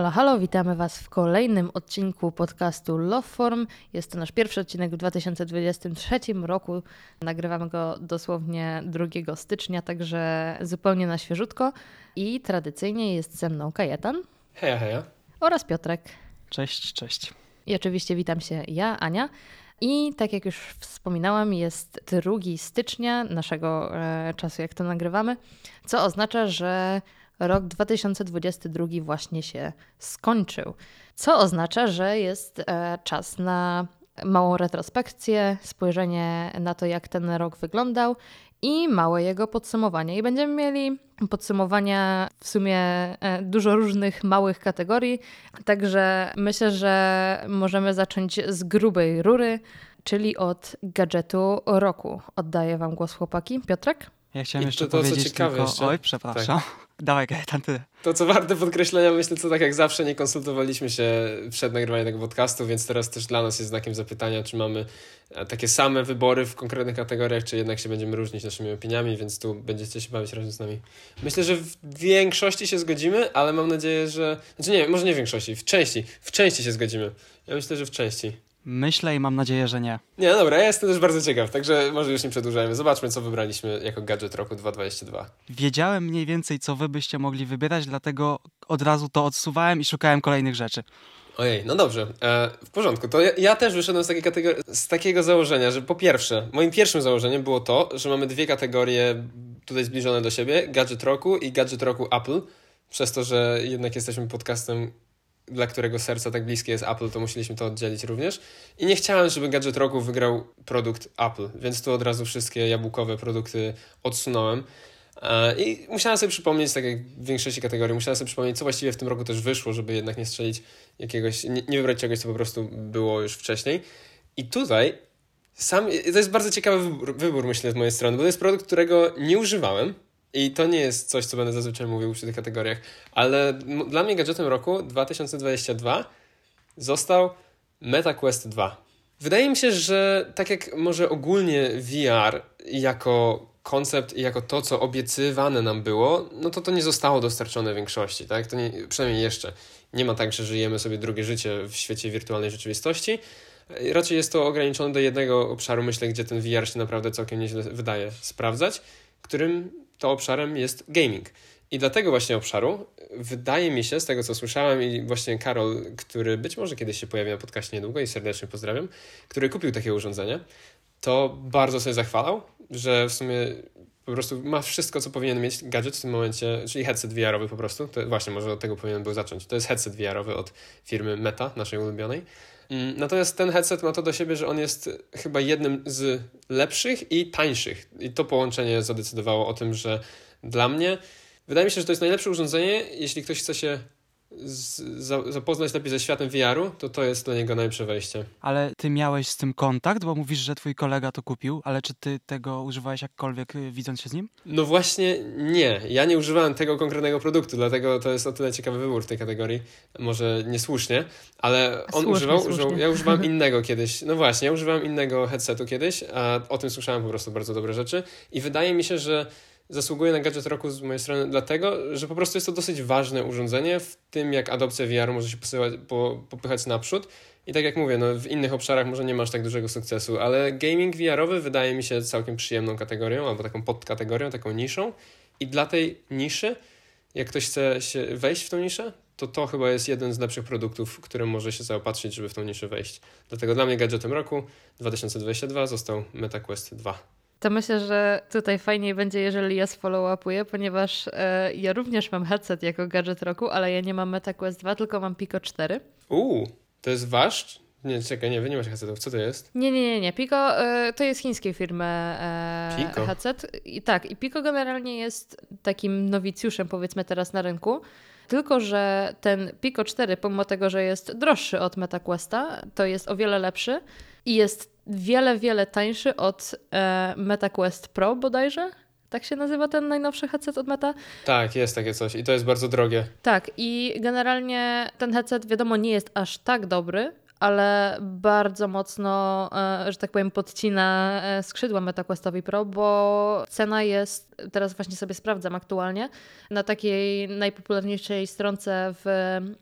Halo, halo, witamy Was w kolejnym odcinku podcastu Loveform. Jest to nasz pierwszy odcinek w 2023 roku. Nagrywamy go dosłownie 2 stycznia, także zupełnie na świeżutko. I tradycyjnie jest ze mną Kajetan. Heja, heja. Oraz Piotrek. Cześć, cześć. I oczywiście witam się ja, Ania. I tak jak już wspominałam, jest 2 stycznia naszego e, czasu, jak to nagrywamy, co oznacza, że rok 2022 właśnie się skończył. Co oznacza, że jest e, czas na małą retrospekcję, spojrzenie na to, jak ten rok wyglądał i małe jego podsumowanie. I będziemy mieli podsumowania w sumie e, dużo różnych małych kategorii, także myślę, że możemy zacząć z grubej rury, czyli od gadżetu roku. Oddaję Wam głos, chłopaki. Piotrek? Ja chciałem jeszcze to, powiedzieć ciekawe tylko... Jeszcze. Oj, przepraszam. Tak. Dawaj, Gajetan. To, co warte podkreślenia, myślę, co tak jak zawsze nie konsultowaliśmy się przed nagrywaniem tego podcastu, więc teraz też dla nas jest znakiem zapytania, czy mamy e, takie same wybory w konkretnych kategoriach, czy jednak się będziemy różnić naszymi opiniami, więc tu będziecie się bawić razem z nami. Myślę, że w większości się zgodzimy, ale mam nadzieję, że... Znaczy nie, może nie w większości, w części. W części się zgodzimy. Ja myślę, że w części. Myślę i mam nadzieję, że nie. Nie, no dobra, ja jestem też bardzo ciekaw, także może już nie przedłużajmy. Zobaczmy, co wybraliśmy jako gadżet roku 2022. Wiedziałem mniej więcej, co wy byście mogli wybierać, dlatego od razu to odsuwałem i szukałem kolejnych rzeczy. Ojej, no dobrze, e, w porządku. To ja, ja, też wyszedłem z, z takiego założenia, że po pierwsze, moim pierwszym założeniem było to, że mamy dwie kategorie tutaj zbliżone do siebie, gadżet roku i gadżet roku Apple, przez to, że jednak jesteśmy podcastem dla którego serca tak bliskie jest Apple, to musieliśmy to oddzielić również. I nie chciałem, żeby gadżet roku wygrał produkt Apple, więc tu od razu wszystkie jabłkowe produkty odsunąłem. E, I musiałem sobie przypomnieć, tak jak w większości kategorii, musiałem sobie przypomnieć, co właściwie w tym roku też wyszło, żeby jednak nie strzelić jakiegoś, nie, nie wybrać czegoś, co po prostu było już wcześniej. I tutaj sam, to jest bardzo ciekawy wybór, wybór, myślę, z mojej strony, bo to jest produkt, którego nie używałem, i to nie jest coś, co będę zazwyczaj mówił przy tych kategoriach, ale dla mnie gadżetem roku 2022 został MetaQuest 2. Wydaje mi się, że tak jak może ogólnie VR jako koncept i jako to, co obiecywane nam było, no to to nie zostało dostarczone większości, tak? To nie, przynajmniej jeszcze. Nie ma tak, że żyjemy sobie drugie życie w świecie wirtualnej rzeczywistości. Raczej jest to ograniczone do jednego obszaru, myślę, gdzie ten VR się naprawdę całkiem nieźle wydaje sprawdzać, którym to obszarem jest gaming. I dla tego właśnie obszaru wydaje mi się, z tego co słyszałem, i właśnie Karol, który być może kiedyś się pojawi na podcaście niedługo i serdecznie pozdrawiam, który kupił takie urządzenie, to bardzo sobie zachwalał, że w sumie po prostu ma wszystko, co powinien mieć gadżet w tym momencie, czyli headset VR-owy po prostu. To właśnie, może od tego powinien był zacząć. To jest headset VR-owy od firmy Meta, naszej ulubionej. Mm, natomiast ten headset ma to do siebie, że on jest chyba jednym z lepszych i tańszych. I to połączenie zadecydowało o tym, że dla mnie wydaje mi się, że to jest najlepsze urządzenie, jeśli ktoś chce się zapoznać lepiej ze światem VR-u, to to jest dla niego najlepsze wejście. Ale ty miałeś z tym kontakt, bo mówisz, że twój kolega to kupił, ale czy ty tego używałeś jakkolwiek y, widząc się z nim? No właśnie nie. Ja nie używałem tego konkretnego produktu, dlatego to jest o tyle ciekawy wybór w tej kategorii. Może niesłusznie, ale on słusznie, używał, słusznie. używał, ja używałem innego kiedyś. No właśnie, ja używałem innego headsetu kiedyś, a o tym słyszałem po prostu bardzo dobre rzeczy i wydaje mi się, że zasługuje na gadżet roku z mojej strony, dlatego, że po prostu jest to dosyć ważne urządzenie w tym, jak adopcja VR może się posyłać, po, popychać naprzód. I tak jak mówię, no, w innych obszarach może nie masz tak dużego sukcesu, ale gaming VR-owy wydaje mi się całkiem przyjemną kategorią, albo taką podkategorią, taką niszą. I dla tej niszy, jak ktoś chce się wejść w tą niszę, to to chyba jest jeden z lepszych produktów, którym może się zaopatrzyć, żeby w tą niszę wejść. Dlatego dla mnie gadżetem roku 2022 został MetaQuest 2 to myślę, że tutaj fajniej będzie, jeżeli ja sfollow-upuję, ponieważ e, ja również mam headset jako gadżet roku, ale ja nie mam MetaQuest 2, tylko mam Pico 4. Uuu, to jest wasz? Nie, czekaj, nie, wy nie macie headsetów. Co to jest? Nie, nie, nie, nie. Pico e, to jest chińskiej firmy e, Pico. headset. I tak, i Pico generalnie jest takim nowicjuszem powiedzmy teraz na rynku. Tylko, że ten Pico 4, pomimo tego, że jest droższy od MetaQuesta, to jest o wiele lepszy i jest wiele, wiele tańszy od e, MetaQuest Pro bodajże. Tak się nazywa ten najnowszy headset od Meta? Tak, jest takie coś i to jest bardzo drogie. Tak, i generalnie ten headset wiadomo nie jest aż tak dobry, ale bardzo mocno, e, że tak powiem, podcina e, skrzydła MetaQuestowi Pro, bo cena jest, teraz właśnie sobie sprawdzam aktualnie, na takiej najpopularniejszej stronce w,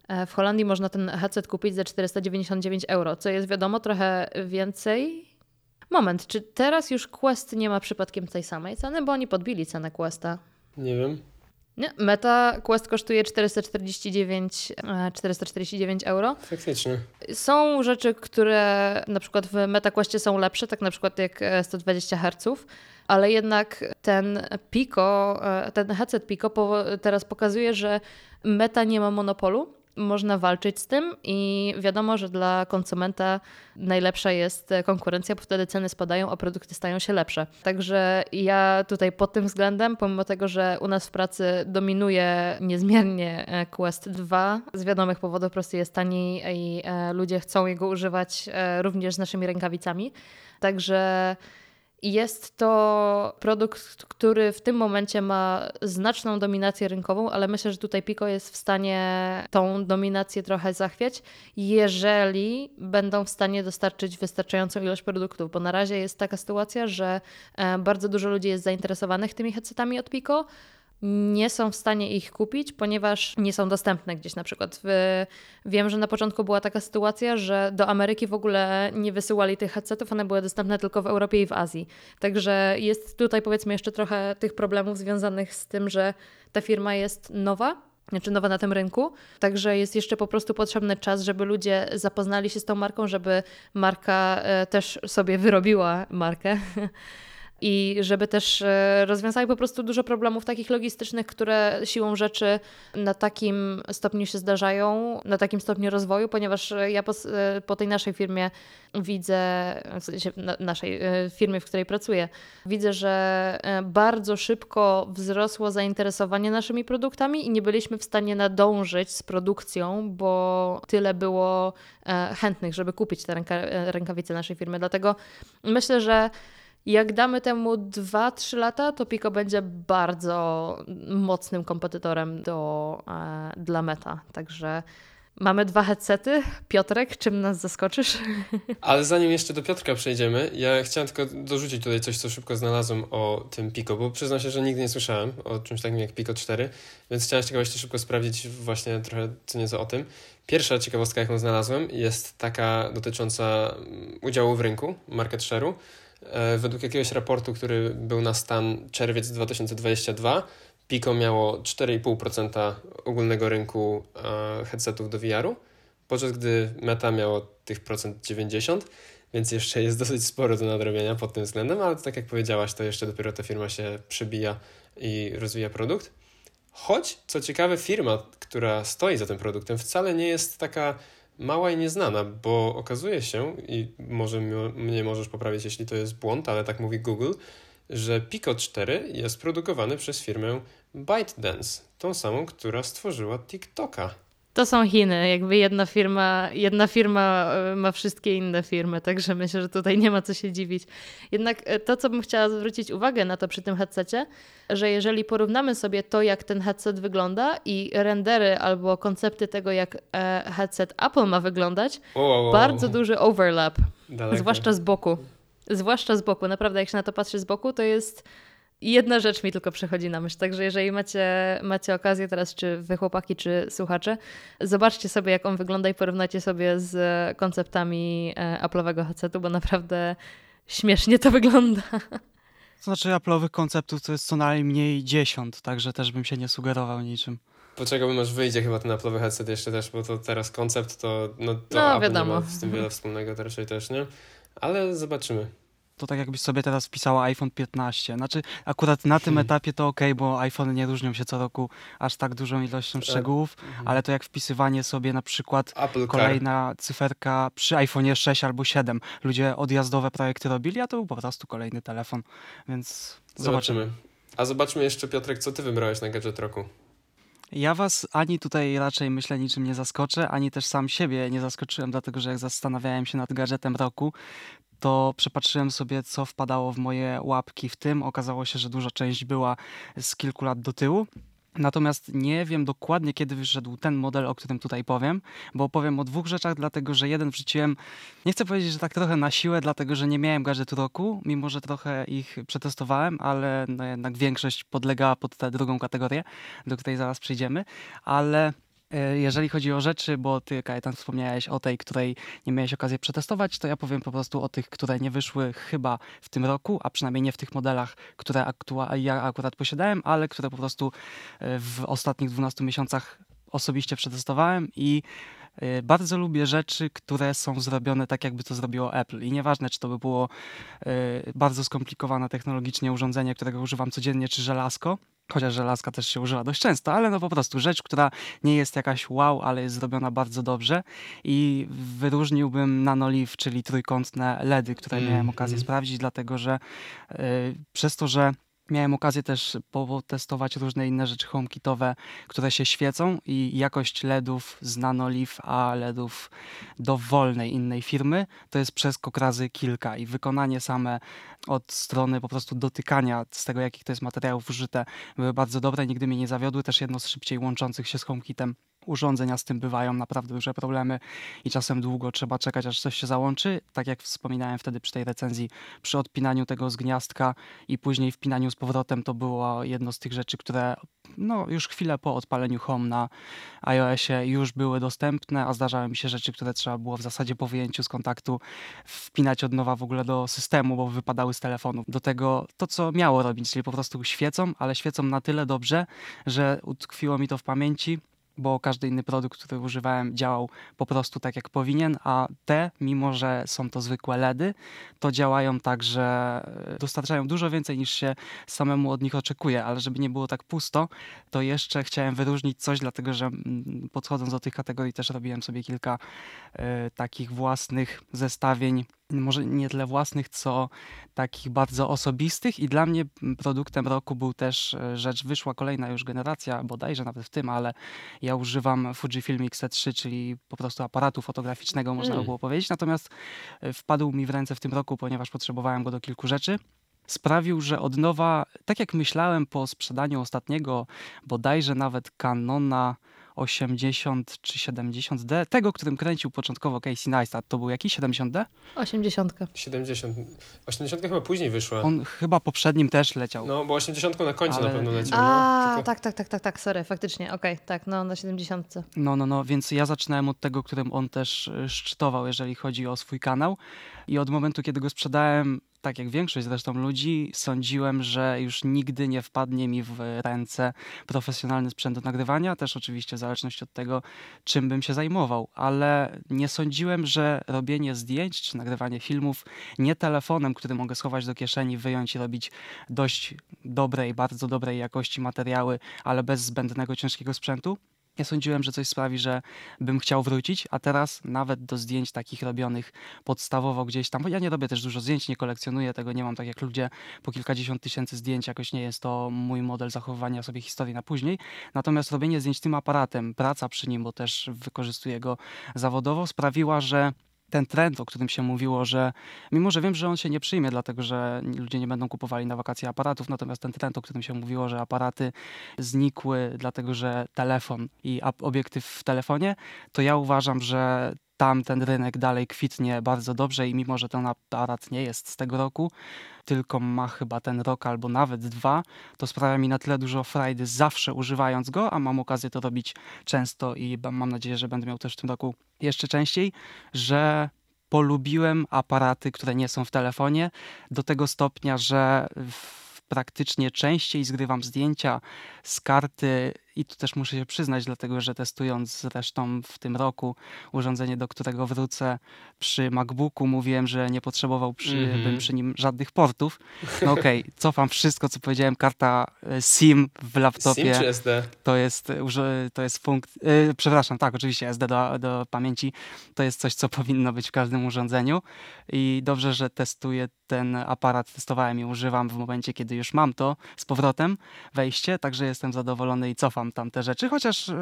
e, w Holandii można ten headset kupić za 499 euro, co jest wiadomo trochę więcej. Moment, czy teraz już Quest nie ma przypadkiem tej samej ceny, bo oni podbili cenę Questa? Nie wiem. Nie, Meta Quest kosztuje 449, 449 e, euro. Faktycznie. Są rzeczy, które na przykład w MetaQuestie są lepsze, tak na przykład jak 120 e, Hz, ale jednak ten Pico, e, ten headset Pico teraz pokazuje, że Meta nie ma monopolu można walczyć z tym i wiadomo, że dla konsumenta najlepsza jest konkurencja, bo wtedy ceny spadają, a produkty stają się lepsze. Także ja tutaj pod tym względem, pomimo tego, że u nas w pracy dominuje niezmiernie e, Quest 2, z wiadomych powodów po prostu jest taniej i e, ludzie chcą jego używać e, również z naszymi rękawicami. Także jest to produkt, który w tym momencie ma znaczną dominację rynkową, ale myślę, że tutaj Pico jest w stanie tą dominację trochę zachwiać, jeżeli będą w stanie dostarczyć wystarczającą ilość produktów, bo na razie jest taka sytuacja, że e, bardzo dużo ludzi jest zainteresowanych tymi headsetami od Pico, nie są w stanie ich kupić, ponieważ nie są dostępne gdzieś na przykład. Wiem, że na początku była taka sytuacja, że do Ameryki w ogóle nie wysyłali tych headsetów, one były dostępne tylko w Europie i w Azji. Także jest tutaj powiedzmy jeszcze trochę tych problemów związanych z tym, że ta firma jest nowa, znaczy nowa na tym rynku. Także jest jeszcze po prostu potrzebny czas, żeby ludzie zapoznali się z tą marką, żeby marka e, też sobie wyrobiła markę. i żeby też e, rozwiązały po prostu dużo problemów takich logistycznych, które siłą rzeczy na takim stopniu się zdarzają, na takim stopniu rozwoju, ponieważ ja po, e, po tej naszej firmie widzę, w sensie naszej e, firmie, w której pracuję, widzę, że bardzo szybko wzrosło zainteresowanie naszymi produktami i nie byliśmy w stanie nadążyć z produkcją, bo tyle było chętnych, żeby kupić te ręka, rękawice naszej firmy. Dlatego myślę, że jak damy temu 2-3 lata, to Pico będzie bardzo mocnym kompetytorem do, e, dla Meta. Także mamy dwa headsety. Piotrek, czym nas zaskoczysz? Ale zanim jeszcze do Piotrka przejdziemy, ja chciałem tylko dorzucić tutaj coś, co szybko znalazłem o tym Pico, bo przyznam się, że nigdy nie słyszałem o czymś takim jak Pico 4, więc chciałem z ciekawości szybko sprawdzić właśnie trochę co nieco o tym. Pierwsza ciekawostka, jaką znalazłem, jest taka dotycząca udziału w rynku, market share'u. E, według jakiegoś raportu, który był na stan czerwiec 2022, Pico miało 4,5% ogólnego rynku e, headsetów do VR-u, podczas gdy Meta miało tych procent 90, więc jeszcze jest dosyć sporo do nadrobienia pod tym względem, ale tak jak powiedziałaś, to jeszcze dopiero ta firma się przebija i rozwija produkt. Choć, co ciekawe, firma, która stoi za tym produktem, wcale nie jest taka mała i nieznana, bo okazuje się, i może mnie możesz poprawić, jeśli to jest błąd, ale tak mówi Google, że Pico 4 jest produkowany przez firmę ByteDance, tą samą, która stworzyła TikToka. To są Chiny, jakby jedna firma, jedna firma e, ma wszystkie inne firmy, także myślę, że tutaj nie ma co się dziwić. Jednak e, to, co bym chciała zwrócić uwagę na to przy tym headsetie, że jeżeli porównamy sobie to, jak ten headset wygląda i rendery albo koncepty tego, jak e, headset Apple ma wyglądać, wow, bardzo duży overlap, Daleko. zwłaszcza z boku. Zwłaszcza z boku. Naprawdę, jak się na to patrzy z boku, to jest jedna rzecz mi tylko przychodzi na myśl, także jeżeli macie, macie okazję teraz, czy wy chłopaki, czy słuchacze, zobaczcie sobie jak on wygląda i porównajcie sobie z konceptami e, Apple'owego headsetu, bo naprawdę śmiesznie to wygląda. To znaczy Apple'owych konceptów to jest co najmniej 10, także też bym się nie sugerował niczym. Poczekałbym aż wyjdzie chyba ten Apple'owy headset jeszcze też, bo to teraz koncept to, no to no, Apple wiadomo. nie ma z tym wiele wspólnego to raczej też, nie? Ale zobaczymy to tak jakbyś sobie teraz wpisała iPhone 15. Znaczy, akurat na tym hmm. etapie to ok, bo iPhone nie różnią się co roku aż tak dużą ilością szczegółów, hmm. ale to jak wpisywanie sobie na przykład Apple kolejna Car. cyferka przy iPhone'ie 6 albo 7. Ludzie odjazdowe projekty robili, a to był po prostu kolejny telefon, więc zobaczymy. zobaczymy. A zobaczmy jeszcze, Piotrek, co ty wybrałeś na Gadget Roku. Ja was ani tutaj raczej myślę niczym nie zaskoczę, ani też sam siebie nie zaskoczyłem, dlatego że jak zastanawiałem się nad gadżetem roku, to przepatrzyłem sobie, co wpadało w moje łapki w tym. Okazało się, że duża część była z kilku lat do tyłu. Natomiast nie wiem dokładnie, kiedy wyszedł ten model, o którym tutaj powiem, bo opowiem o dwóch rzeczach, dlatego że jeden wrzuciłem, nie chcę powiedzieć, że tak trochę na siłę, dlatego że nie miałem gadżetu roku, mimo że trochę ich przetestowałem, ale no jednak większość podlegała pod tę drugą kategorię, do której zaraz przejdziemy, ale jeżeli chodzi o rzeczy, bo ty, Kajetan, wspomniałeś o tej, której nie miałeś okazji przetestować, to ja powiem po prostu o tych, które nie wyszły chyba w tym roku, a przynajmniej nie w tych modelach, które aktua- ja akurat posiadałem, ale które po prostu e, w ostatnich 12 miesiącach osobiście przetestowałem i e, bardzo lubię rzeczy, które są zrobione tak, jakby to zrobiło Apple. I nieważne, czy to by było bardzo skomplikowane technologicznie urządzenie, którego używam codziennie, czy żelazko, chociaż żelazka też się używa dość często, ale no po prostu rzecz, która nie jest jakaś wow, ale jest zrobiona bardzo dobrze i wyróżniłbym Nanolive, czyli trójkątne LEDy, które mm, miałem okazję mm. sprawdzić, dlatego że yy, przez to, że Miałem okazję też potestować różne inne rzeczy HomeKitowe, które się świecą i jakość LEDów z Nanolive, a LEDów dowolnej innej firmy to jest przeskok razy kilka i wykonanie same od strony po prostu dotykania z tego, jakich to jest materiałów użyte, były bardzo dobre, nigdy mnie nie zawiodły. Też jedno z szybciej łączących się z HomeKitem urządzenia z tym bywają naprawdę duże problemy i czasem długo trzeba czekać, aż coś się załączy. Tak jak wspominałem wtedy przy tej recenzji, przy odpinaniu tego z gniazdka i później wpinaniu z powrotem, to było jedno z tych rzeczy, które no, już chwilę po odpaleniu Home na iOSie już były dostępne, a zdarzały mi się rzeczy, które trzeba było w zasadzie po wyjęciu z kontaktu wpinać od nowa w ogóle do systemu, bo wypadały z telefonu. Do tego to, co miało robić, czyli po prostu świecą, ale świecą na tyle dobrze, że utkwiło mi to w pamięci bo każdy inny produkt, który używałem, działał po prostu tak, jak powinien, a te, mimo że są to zwykłe LEDy, to działają tak, że e, dostarczają dużo więcej niż się samemu od nich oczekuje, ale żeby nie było tak pusto, to jeszcze chciałem wyróżnić coś, dlatego że mm, podchodząc do tych kategorii też robiłem sobie kilka y, takich własnych zestawień może nie tyle własnych, co takich bardzo osobistych. I dla mnie produktem roku był też e, rzecz, wyszła kolejna już generacja, bodajże nawet w tym, ale ja używam Fujifilm X-3, czyli po prostu aparatu fotograficznego, można mm. było powiedzieć, natomiast e, wpadł mi w ręce w tym roku, ponieważ potrzebowałem go do kilku rzeczy. Sprawił, że od nowa, tak jak myślałem po sprzedaniu ostatniego, bodajże nawet Canona 80 czy 70D, tego, którym kręcił początkowo Casey Neistat, to był jakiś 70D? 80. 70. 80 chyba później wyszła. On chyba poprzednim też leciał. No, bo 80 na końcu Ale... na pewno leciał. A, no, tylko... tak, tak, tak, tak, tak, sorry, faktycznie, okej, okay, tak, no na 70. No, no, no, więc ja zaczynałem od tego, którym on też e, szczytował, jeżeli chodzi o swój kanał i od momentu, kiedy go sprzedałem, tak jak większość zresztą ludzi, sądziłem, że już nigdy nie wpadnie mi w ręce profesjonalny sprzęt do nagrywania, też oczywiście w zależności od tego, czym bym się zajmował, ale nie sądziłem, że robienie zdjęć czy nagrywanie filmów nie telefonem, który mogę schować do kieszeni, wyjąć i robić dość dobrej, bardzo dobrej jakości materiały, ale bez zbędnego ciężkiego sprzętu, ja sądziłem, że coś sprawi, że bym chciał wrócić, a teraz nawet do zdjęć takich robionych podstawowo gdzieś tam, bo ja nie robię też dużo zdjęć, nie kolekcjonuję tego, nie mam tak jak ludzie po kilkadziesiąt tysięcy zdjęć, jakoś nie jest to mój model zachowywania sobie historii na później. Natomiast robienie zdjęć tym aparatem, praca przy nim, bo też wykorzystuję go zawodowo, sprawiła, że ten trend, o którym się mówiło, że mimo, że wiem, że on się nie przyjmie, dlatego że ludzie nie będą kupowali na wakacje aparatów, natomiast ten trend, o którym się mówiło, że aparaty znikły, dlatego że telefon i obiektyw w telefonie, to ja uważam, że tam ten rynek dalej kwitnie bardzo dobrze i mimo, że ten aparat nie jest z tego roku, tylko ma chyba ten rok albo nawet dwa, to sprawia mi na tyle dużo frajdy zawsze używając go, a mam okazję to robić często i mam nadzieję, że będę miał też w tym roku jeszcze częściej, że polubiłem aparaty, które nie są w telefonie do tego stopnia, że praktycznie częściej zgrywam zdjęcia z karty i tu też muszę się przyznać, dlatego że testując zresztą w tym roku urządzenie, do którego wrócę przy MacBooku, mówiłem, że nie potrzebował przy, mm -hmm. przy nim żadnych portów. No okej, okay, cofam wszystko, co powiedziałem. Karta e, SIM w laptopie. SIM czy SD? To jest, to jest funkt... Yy, przepraszam, tak, oczywiście SD do, do pamięci. To jest coś, co powinno być w każdym urządzeniu i dobrze, że testuję ten aparat, testowałem i używam w momencie, kiedy już mam to z powrotem, wejście, także jestem zadowolony i cofam tam te rzeczy, chociaż yy,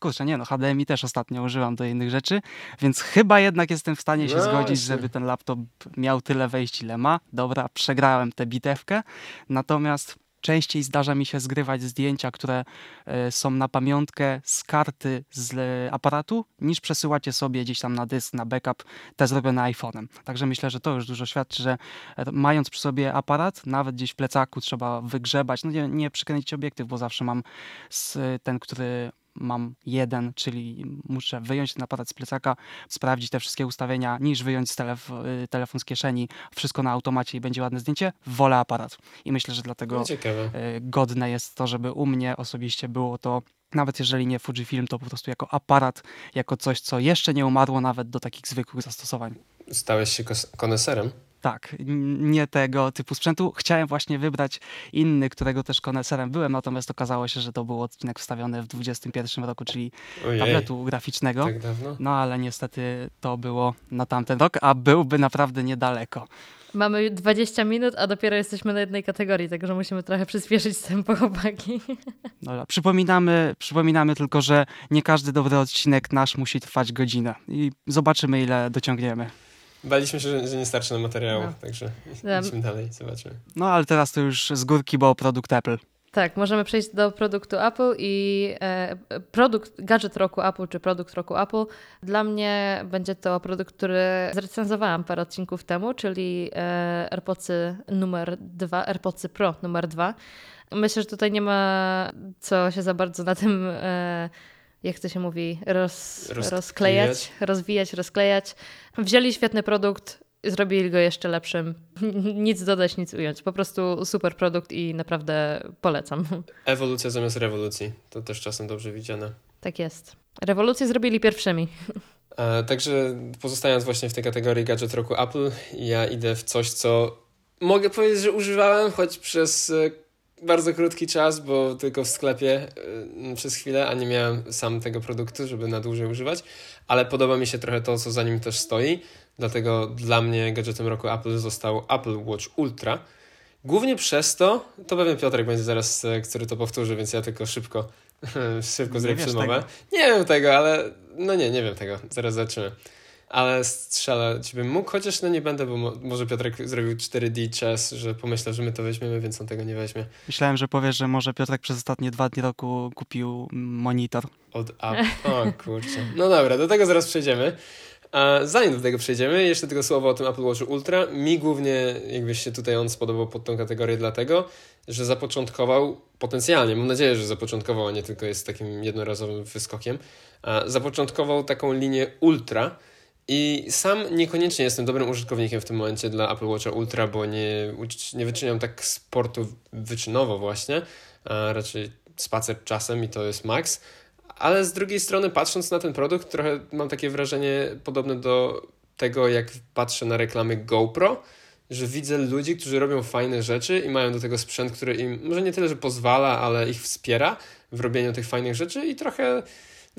kurczę, nie no, HDMI też ostatnio używam do innych rzeczy, więc chyba jednak jestem w stanie się no zgodzić, żeby ten laptop miał tyle wejść, ile ma. Dobra, przegrałem tę bitewkę, natomiast częściej zdarza mi się zgrywać zdjęcia, które e, są na pamiątkę z karty z aparatu, niż przesyłać je sobie gdzieś tam na dysk, na backup, te zrobione iPhone'em. Także myślę, że to już dużo świadczy, że e, mając przy sobie aparat, nawet gdzieś w plecaku trzeba wygrzebać, no nie, nie przykręcić obiektyw, bo zawsze mam ten, który mam jeden, czyli muszę wyjąć ten aparat z plecaka, sprawdzić te wszystkie ustawienia, niż wyjąć telef telefon z kieszeni, wszystko na automacie i będzie ładne zdjęcie, wolę aparat. I myślę, że dlatego no, godne jest to, żeby u mnie osobiście było to nawet jeżeli nie Fujifilm, to po prostu jako aparat, jako coś, co jeszcze nie umarło nawet do takich zwykłych zastosowań. Stałeś się koneserem? Tak, nie tego typu sprzętu. Chciałem właśnie wybrać inny, którego też koneserem byłem, natomiast okazało się, że to był odcinek wstawiony w 2021 roku, czyli Ojej, tabletu graficznego. Tak dawno? No ale niestety to było na tamten rok, a byłby naprawdę niedaleko. Mamy 20 minut, a dopiero jesteśmy na jednej kategorii, także musimy trochę przyspieszyć tempo, chłopaki. Dobra, przypominamy, przypominamy tylko, że nie każdy dobry odcinek nasz musi trwać godzinę i zobaczymy, ile dociągniemy. Baliśmy się, że, nie starczy na materiału, no. także idźmy dalej, zobaczymy. No ale teraz to już z górki, bo produkt Apple. Tak, możemy przejść do produktu Apple i e, produkt, gadżet roku Apple czy produkt roku Apple. Dla mnie będzie to produkt, który zrecenzowałam parę odcinków temu, czyli e, AirPodsy numer 2, AirPodsy Pro numer 2. Myślę, że tutaj nie ma co się za bardzo na tym e, jak to się mówi, roz, rozklejać, rozwijać, rozklejać. Wzięli świetny produkt, zrobili go jeszcze lepszym. Nic dodać, nic ująć. Po prostu super produkt i naprawdę polecam. Ewolucja zamiast rewolucji. To też czasem dobrze widziane. Tak jest. Rewolucję zrobili pierwszymi. E, także pozostając właśnie w tej kategorii gadżet roku Apple, ja idę w coś, co mogę powiedzieć, że używałem, choć przez e, bardzo krótki czas, bo tylko w sklepie y, przez chwilę, a nie miałem sam tego produktu, żeby na dłużej używać, ale podoba mi się trochę to, co za nim też stoi, dlatego dla mnie gadżetem roku Apple został Apple Watch Ultra. Głównie przez to, to pewnie Piotrek będzie zaraz, e, który to powtórzy, więc ja tylko szybko, szybko zrobię filmowe. Nie wiem tego, ale no nie, nie wiem tego, zaraz zobaczymy ale strzelać bym mógł, chociaż no nie będę, bo może Piotrek zrobił 4D chess, że pomyślał, że my to weźmiemy, więc on tego nie weźmie. Myślałem, że powiesz, że może Piotrek przez ostatnie dwa dni roku kupił monitor. Od Apple. O kurczę. No dobra, do tego zaraz przejdziemy. A zanim do tego przejdziemy, jeszcze tylko słowo o tym Apple Watchu Ultra. Mi głównie jakby się tutaj on spodobał pod tą kategorię dlatego, że zapoczątkował potencjalnie, mam nadzieję, że zapoczątkował, a nie tylko jest takim jednorazowym wyskokiem, zapoczątkował taką linię Ultra, i sam niekoniecznie jestem dobrym użytkownikiem w tym momencie dla Apple Watcha Ultra, bo nie, nie wyczyniam tak sportu wyczynowo właśnie, a raczej spacer czasem i to jest max. Ale z drugiej strony, patrząc na ten produkt, trochę mam takie wrażenie podobne do tego, jak patrzę na reklamy GoPro, że widzę ludzi, którzy robią fajne rzeczy i mają do tego sprzęt, który im może nie tyle, że pozwala, ale ich wspiera w robieniu tych fajnych rzeczy i trochę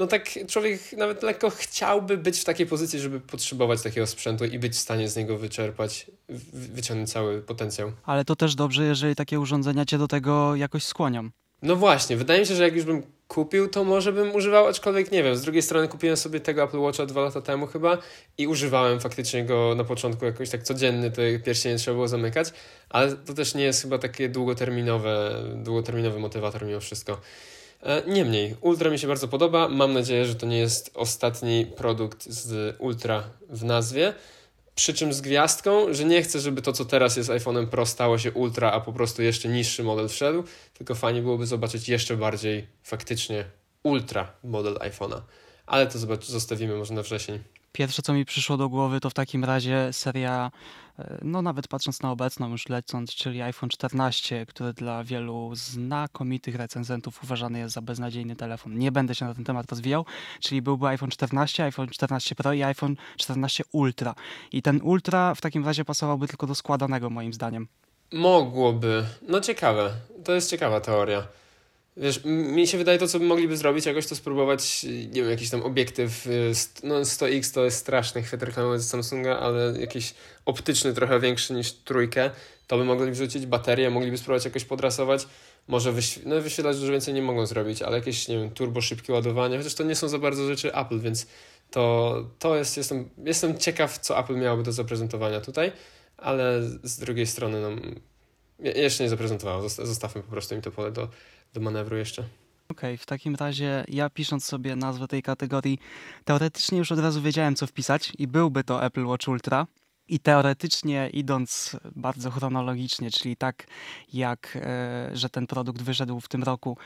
no tak człowiek nawet lekko chciałby być w takiej pozycji, żeby potrzebować takiego sprzętu i być w stanie z niego wyczerpać, wyciągnąć cały potencjał. Ale to też dobrze, jeżeli takie urządzenia cię do tego jakoś skłonią. No właśnie, wydaje mi się, że jak już bym kupił, to może bym używał, aczkolwiek nie wiem. Z drugiej strony kupiłem sobie tego Apple Watcha dwa lata temu chyba i używałem faktycznie go na początku jakoś tak codzienny, to pierścienie trzeba było zamykać, ale to też nie jest chyba takie długoterminowe, długoterminowy motywator mimo wszystko. E, niemniej, Ultra mi się bardzo podoba. Mam nadzieję, że to nie jest ostatni produkt z Ultra w nazwie. Przy czym z gwiazdką, że nie chcę, żeby to, co teraz jest iPhone'em Pro, stało się Ultra, a po prostu jeszcze niższy model wszedł, tylko fajnie byłoby zobaczyć jeszcze bardziej faktycznie Ultra model iPhone'a. Ale to zostawimy może na wrzesień. Pierwsze, co mi przyszło do głowy, to w takim razie seria, e, no nawet patrząc na obecną już lecąc, czyli iPhone 14, który dla wielu znakomitych recenzentów uważany jest za beznadziejny telefon. Nie będę się na ten temat rozwijał, czyli byłby iPhone 14, iPhone 14 Pro i iPhone 14 Ultra. I ten Ultra w takim razie pasowałby tylko do składanego moim zdaniem. Mogłoby. No ciekawe. To jest ciekawa teoria. Wiesz, mi się wydaje to, co mogliby zrobić, jakoś to spróbować, nie wiem, jakiś tam obiektyw, y, no 100X to jest straszny chwyt reklamowy z Samsunga, ale jakiś optyczny trochę większy niż trójkę, to by mogli wrzucić baterię, mogliby spróbować jakoś podrasować, może wyśw no, wyświetlać dużo więcej nie mogą zrobić, ale jakieś, nie wiem, turbo szybkie ładowanie, chociaż to nie są za bardzo rzeczy Apple, więc to, to jest, jestem, jestem ciekaw, co Apple miałoby do zaprezentowania tutaj, ale z drugiej strony, no, Je jeszcze nie zaprezentowało. Zostawmy po prostu im to pole do, do manewru jeszcze. Okej, okay, w takim razie ja pisząc sobie nazwę tej kategorii, teoretycznie już od razu wiedziałem, co wpisać i byłby to Apple Watch Ultra. I teoretycznie idąc bardzo chronologicznie, czyli tak jak, e, że ten produkt wyszedł w tym roku,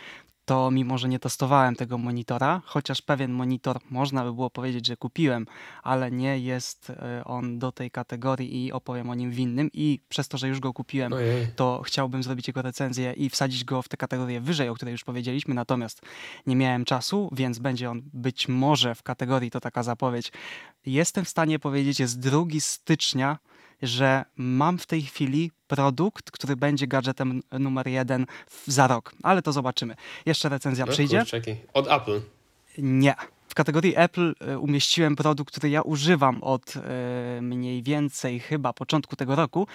to mimo, że nie testowałem tego monitora, chociaż pewien monitor można by było powiedzieć, że kupiłem, ale nie jest e, on do tej kategorii i opowiem o nim w innym i przez to, że już go kupiłem, Ojej. to chciałbym zrobić jego recenzję i wsadzić go w tę kategorię wyżej, o której już powiedzieliśmy, natomiast nie miałem czasu, więc będzie on być może w kategorii, to taka zapowiedź. Jestem w stanie powiedzieć, jest 2 stycznia że mam w tej chwili produkt, który będzie gadżetem numer jeden za rok, ale to zobaczymy. Jeszcze recenzja no, przyjdzie. Kurczaki. Od Apple? Nie. W kategorii Apple e, umieściłem produkt, który ja używam od e, mniej więcej chyba początku tego roku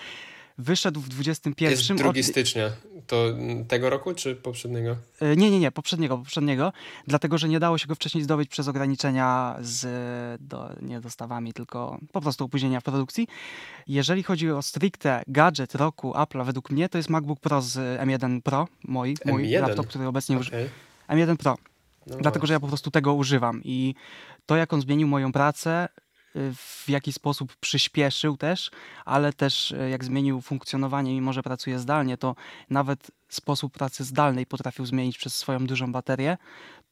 wyszedł w 21. Jest 2 od... stycznia. To tego roku czy poprzedniego? E, nie, nie, nie, poprzedniego, poprzedniego. Dlatego, że nie dało się go wcześniej zdobyć przez ograniczenia z do, nie dostawami, tylko po prostu opóźnienia w produkcji. Jeżeli chodzi o stricte gadżet roku Apple'a, według mnie to jest MacBook Pro z M1 Pro, mój, mój M1? laptop, który obecnie okay. używam. M1 Pro. No Dlatego, że ja po prostu tego używam i to, jak on zmienił moją pracę, w jaki sposób przyspieszył też, ale też e, jak zmienił funkcjonowanie, mimo że pracuje zdalnie, to nawet sposób pracy zdalnej potrafił zmienić przez swoją dużą baterię,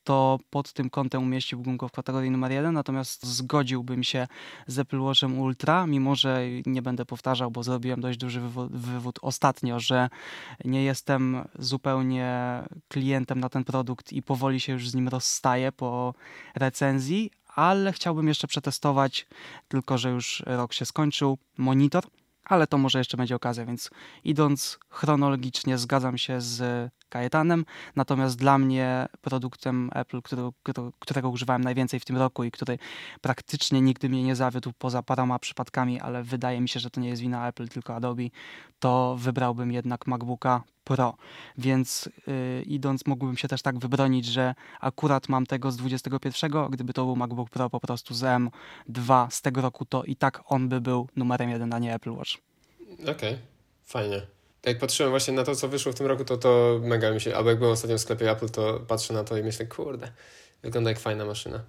to pod tym kątem umieściłbym go w kategorii numer jeden, natomiast zgodziłbym się z Apple Watchem Ultra, mimo że nie będę powtarzał, bo zrobiłem dość duży wywód, wywód ostatnio, że nie jestem zupełnie klientem na ten produkt i powoli się już z nim rozstaję po recenzji, ale chciałbym jeszcze przetestować, tylko że już rok się skończył, monitor, ale to może jeszcze będzie okazja, więc idąc chronologicznie zgadzam się z Kajetanem, natomiast dla mnie produktem Apple, który, którego używałem najwięcej w tym roku i który praktycznie nigdy mnie nie zawiódł poza paroma przypadkami, ale wydaje mi się, że to nie jest wina Apple, tylko Adobe, to wybrałbym jednak MacBooka Pro. Więc yy, idąc, mógłbym się też tak wybronić, że akurat mam tego z 21. Gdyby to był MacBook Pro po prostu z M2 z tego roku, to i tak on by był numerem jeden, a nie Apple Watch. Okej, okay. fajnie. Jak patrzyłem właśnie na to, co wyszło w tym roku, to to mega mi się, albo jak byłem ostatnio w sklepie Apple, to patrzę na to i myślę, kurde, wygląda jak fajna maszyna.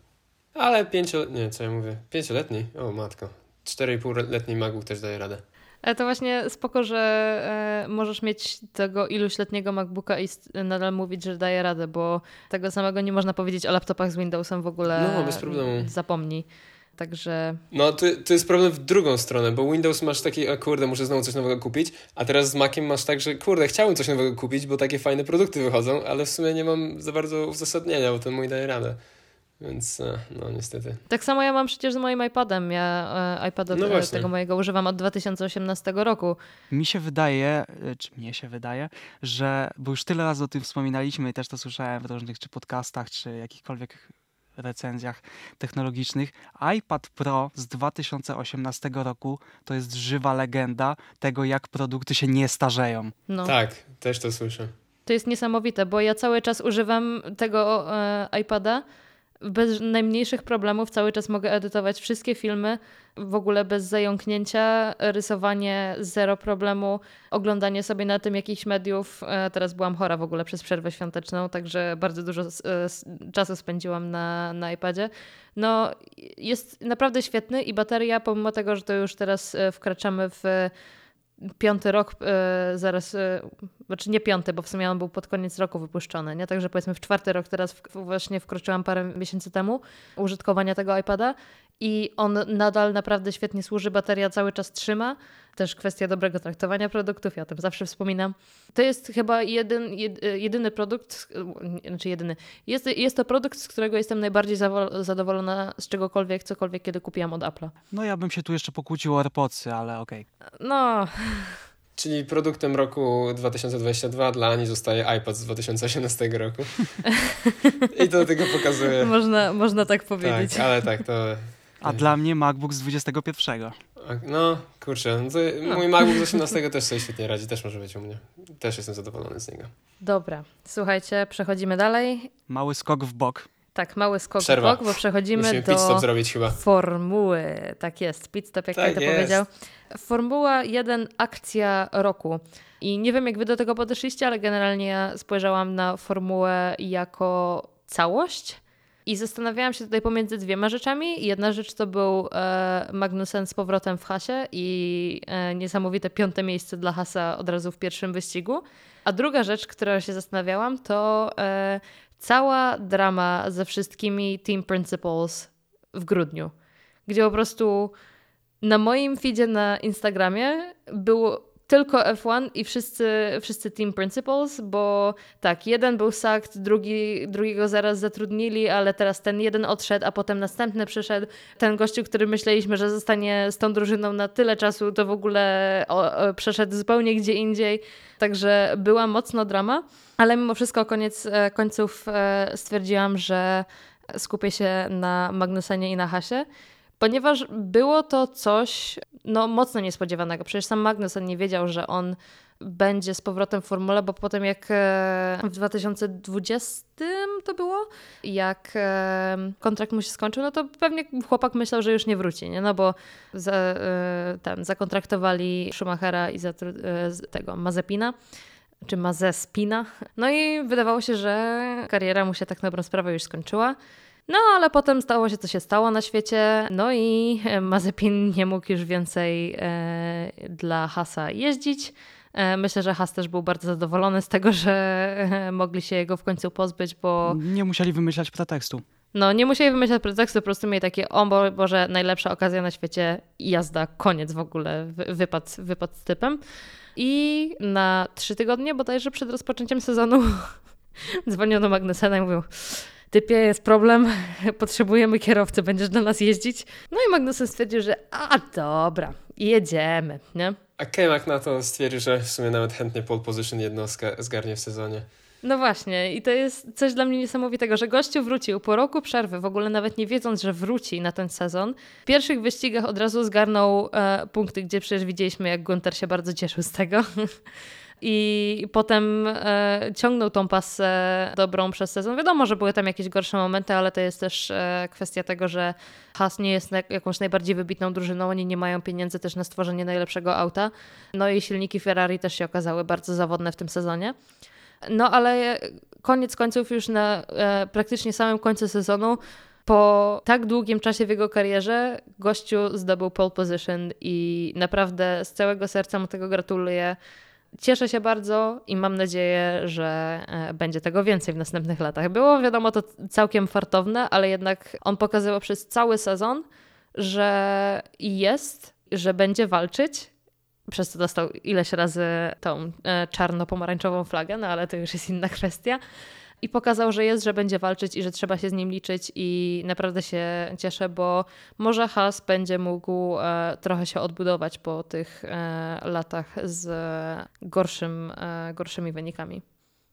Ale pięcioletni, nie, co ja mówię, pięcioletni, o matko, 4,5-letni MacBook też daje radę. Ale to właśnie spoko, że e, możesz mieć tego iluśletniego MacBooka i nadal mówić, że daje radę, bo tego samego nie można powiedzieć o laptopach z Windowsem w ogóle. No, bez problemu. Zapomnij. Także. No, to, to jest problem w drugą stronę, bo Windows masz taki, a kurde, muszę znowu coś nowego kupić, a teraz z Maciem masz tak, że kurde, chciałbym coś nowego kupić, bo takie fajne produkty wychodzą, ale w sumie nie mam za bardzo uzasadnienia, bo ten mój daje radę. Więc e, no niestety. Tak samo ja mam przecież z moim iPadem. Ja e, iPada no e, tego mojego używam od 2018 roku. Mi się wydaje, czy mnie się wydaje, że, bo już tyle razy o tym wspominaliśmy i też to słyszałem w różnych czy podcastach, czy jakichkolwiek recenzjach technologicznych. iPad Pro z 2018 roku to jest żywa legenda tego, jak produkty się nie starzeją. No. Tak, też to słyszę. To jest niesamowite, bo ja cały czas używam tego e, iPada bez najmniejszych problemów cały czas mogę edytować wszystkie filmy, w ogóle bez zająknięcia, rysowanie zero problemu, oglądanie sobie na tym jakichś mediów. E, teraz byłam chora w ogóle przez przerwę świąteczną, także bardzo dużo e, czasu spędziłam na, na iPadzie. No, jest naprawdę świetny i bateria, pomimo tego, że to już teraz e, wkraczamy w piąty rok, e, zaraz, e, znaczy nie piąty, bo w sumie on był pod koniec roku wypuszczony, nie? Także powiedzmy w czwarty rok teraz w, właśnie wkroczyłam parę miesięcy temu użytkowania tego iPada i on nadal naprawdę świetnie służy, bateria cały czas trzyma. Też kwestia dobrego traktowania produktów, ja o tym zawsze wspominam. To jest chyba jedyn, jedyny produkt, znaczy jedyny, jest, jest to produkt, z którego jestem najbardziej zadowolona z czegokolwiek, cokolwiek, kiedy kupiłam od Apple'a. No ja bym się tu jeszcze pokłócił o AirPodsy, ale okej. Okay. No... Czyli produktem roku 2022 dla Ani zostaje iPad z 2018 roku. I to tylko pokazuje. Można, można tak powiedzieć. Tak, ale tak, to a dla mnie MacBook z 21. No, kurczę, no no. mój MacBook z 18 też sobie świetnie radzi, też może być u mnie. Też jestem zadowolony z niego. Dobra, słuchajcie, przechodzimy dalej. Mały skok w bok. Tak, mały skok Przerwa. w bok, bo przechodzimy Musimy do pit stop zrobić chyba. formuły. Tak jest, pit stop, jak Tak tak jest. powiedział. Formuła 1, akcja roku. I nie wiem, jak wy do tego podeszliście, ale generalnie ja spojrzałam na formułę jako całość. I zastanawiałam się tutaj pomiędzy dwiema rzeczami. Jedna rzecz to był e, Magnussen z powrotem w hasie i e, niesamowite piąte miejsce dla hasa od razu w pierwszym wyścigu. A druga rzecz, która się zastanawiałam, to e, cała drama ze wszystkimi Team Principles w grudniu, gdzie po prostu na moim feedzie na Instagramie było tylko F1 i wszyscy, wszyscy Team Principles, bo tak, jeden był sacked, drugi, drugiego zaraz zatrudnili, ale teraz ten jeden odszedł, a potem następny przyszedł. Ten gościu, który myśleliśmy, że zostanie z tą drużyną na tyle czasu, to w ogóle o, o, przeszedł zupełnie gdzie indziej. Także była mocno drama, ale mimo wszystko koniec e, końców e, stwierdziłam, że skupię się na Magnusenie i na Hasie ponieważ było to coś no, mocno niespodziewanego. Przecież sam Magnussen nie wiedział, że on będzie z powrotem w formule, bo potem jak e, w 2020 to było, jak e, kontrakt mu się skończył, no to pewnie chłopak myślał, że już nie wróci, nie? no bo za, e, ten, zakontraktowali Schumachera i zatru- tego Mazepina czy Mazespina. No i wydawało się, że kariera mu się tak na dobrą sprawę już skończyła. No, ale potem stało się, co się stało na świecie. No i Mazepin nie mógł już więcej e, dla Hasa jeździć. E, myślę, że Has też był bardzo zadowolony z tego, że e, mogli się jego w końcu pozbyć, bo. Nie musieli wymyślać pretekstu. No, nie musieli wymyślać pretekstu, po prostu mieli takie, o Bo- Boże, najlepsza okazja na świecie, jazda, koniec w ogóle, wy- wypad, wypad z typem. I na trzy tygodnie bodajże przed rozpoczęciem sezonu dzwonią do Magnusena i mówią, typie, jest problem, potrzebujemy kierowcy, będziesz do nas jeździć? No i Magnussen stwierdził, że a dobra, jedziemy, nie? A Kemak na to stwierdził, że w sumie nawet chętnie pole position jedno zga- zgarnie w sezonie. No właśnie, i to jest coś dla mnie niesamowitego, że gościu wrócił po roku przerwy, w ogóle nawet nie wiedząc, że wróci na ten sezon. W pierwszych wyścigach od razu zgarnął e, punkty, gdzie przecież widzieliśmy, jak Gunter się bardzo cieszył z tego. I potem e, ciągnął tą pasę dobrą przez sezon. Wiadomo, że były tam jakieś gorsze momenty, ale to jest też e, kwestia tego, że Haas nie jest na, jakąś najbardziej wybitną drużyną. Oni nie mają pieniędzy też na stworzenie najlepszego auta. No i silniki Ferrari też się okazały bardzo zawodne w tym sezonie. No ale koniec końców już na e, praktycznie samym końcu sezonu po tak długim czasie w jego karierze gościu zdobył pole position i naprawdę z całego serca mu tego gratuluję. Cieszę się bardzo i mam nadzieję, że e, będzie tego więcej w następnych latach. Było wiadomo to całkiem fartowne, ale jednak on pokazywał przez cały sezon, że jest, że będzie walczyć. Przez to dostał ileś razy tą e, czarno-pomarańczową flagę, no ale to już jest inna kwestia. I pokazał, że jest, że będzie walczyć i że trzeba się z nim liczyć i naprawdę się cieszę, bo może Haas będzie mógł e, trochę się odbudować po tych e, latach z gorszym, e, gorszymi wynikami.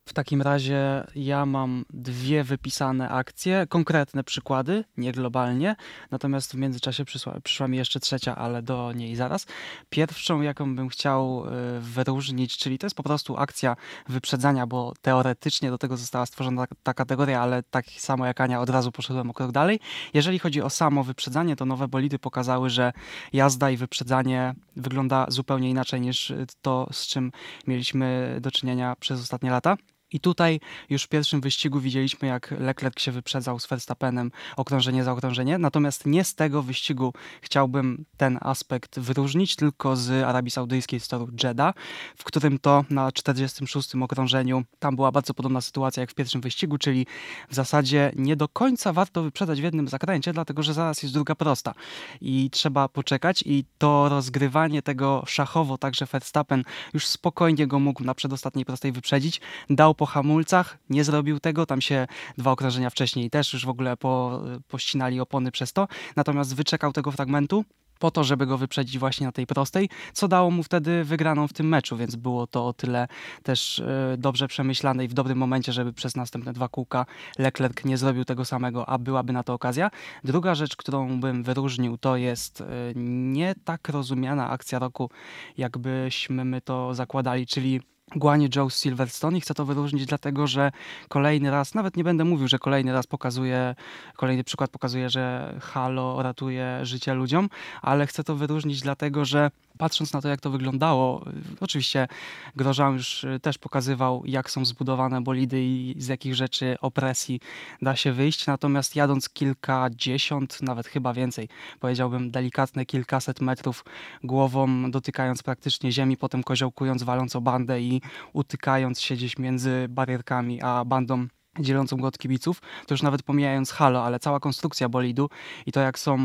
W takim razie ja mam dwie wypisane akcje, konkretne przykłady, nie globalnie, natomiast w międzyczasie przyszła, przyszła mi jeszcze trzecia, ale do niej zaraz. Pierwszą, jaką bym chciał y, wyróżnić, czyli to jest po prostu akcja wyprzedzania, bo teoretycznie do tego została stworzona ta kategoria, ale tak samo jak Ania od razu poszedłem o krok dalej. Jeżeli chodzi o samo wyprzedzanie, to nowe bolidy pokazały, że jazda i wyprzedzanie wygląda zupełnie inaczej niż to, z czym mieliśmy do czynienia przez ostatnie lata. I tutaj już w pierwszym wyścigu widzieliśmy, jak Leclerc się wyprzedzał z Verstappenem okrążenie za okrążenie. Natomiast nie z tego wyścigu chciałbym ten aspekt wyróżnić, tylko z Arabii Saudyjskiej z toru Jeddah, w którym to na 46. okrążeniu tam była bardzo podobna sytuacja jak w pierwszym wyścigu, czyli w zasadzie nie do końca warto wyprzedzać w jednym zakręcie, dlatego że zaraz jest druga prosta i trzeba poczekać i to rozgrywanie tego szachowo, także Verstappen już spokojnie go mógł na przedostatniej prostej wyprzedzić, dał po hamulcach, nie zrobił tego, tam się dwa okrążenia wcześniej też już w ogóle po, pościnali opony przez to, natomiast wyczekał tego fragmentu, po to, żeby go wyprzedzić właśnie na tej prostej, co dało mu wtedy wygraną w tym meczu, więc było to o tyle też e, dobrze przemyślane i w dobrym momencie, żeby przez następne dwa kółka Leclerc nie zrobił tego samego, a byłaby na to okazja. Druga rzecz, którą bym wyróżnił, to jest e, nie tak rozumiana akcja roku, jakbyśmy my to zakładali, czyli Guanie Joe Silverstone i chcę to wyróżnić dlatego, że kolejny raz, nawet nie będę mówił, że kolejny raz pokazuje, kolejny przykład pokazuje, że Halo ratuje życie ludziom, ale chcę to wyróżnić dlatego, że patrząc na to, jak to wyglądało, oczywiście Grożan już y, też pokazywał, jak są zbudowane bolidy i z jakich rzeczy opresji da się wyjść, natomiast jadąc kilkadziesiąt, nawet chyba więcej, powiedziałbym delikatne kilkaset metrów głową, dotykając praktycznie ziemi, potem koziołkując, waląc o bandę i utykając się gdzieś między barierkami, a bandą dzielącą go od kibiców, to już nawet pomijając halo, ale cała konstrukcja bolidu i to jak są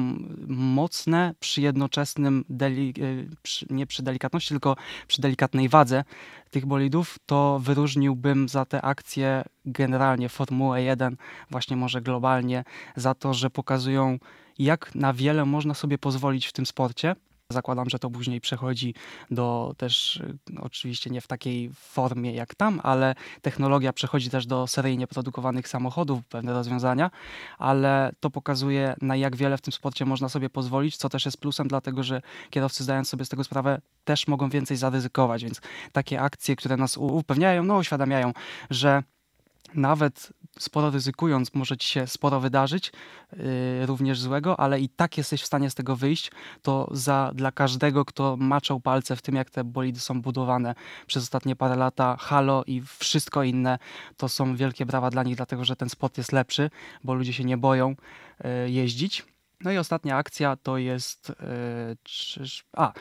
mocne przy jednoczesnym, deli, e, przy, nie przy delikatności, tylko przy delikatnej wadze tych bolidów, to wyróżniłbym za te akcje generalnie Formułę 1, właśnie może globalnie, za to, że pokazują jak na wiele można sobie pozwolić w tym sporcie, Zakładam, że to później przechodzi do też, y, oczywiście nie w takiej formie jak tam, ale technologia przechodzi też do seryjnie produkowanych samochodów, pewne rozwiązania, ale to pokazuje, na jak wiele w tym sporcie można sobie pozwolić, co też jest plusem, dlatego że kierowcy zdając sobie z tego sprawę, też mogą więcej zaryzykować, więc takie akcje, które nas upewniają, no uświadamiają, że nawet sporo ryzykując, może ci się sporo wydarzyć, yy, również złego, ale i tak jesteś w stanie z tego wyjść, to za, dla każdego, kto maczał palce w tym, jak te bolidy są budowane przez ostatnie parę lata, Halo i wszystko inne, to są wielkie brawa dla nich, dlatego że ten sport jest lepszy, bo ludzie się nie boją yy, jeździć. No i ostatnia akcja to jest. Yy, czyż, a,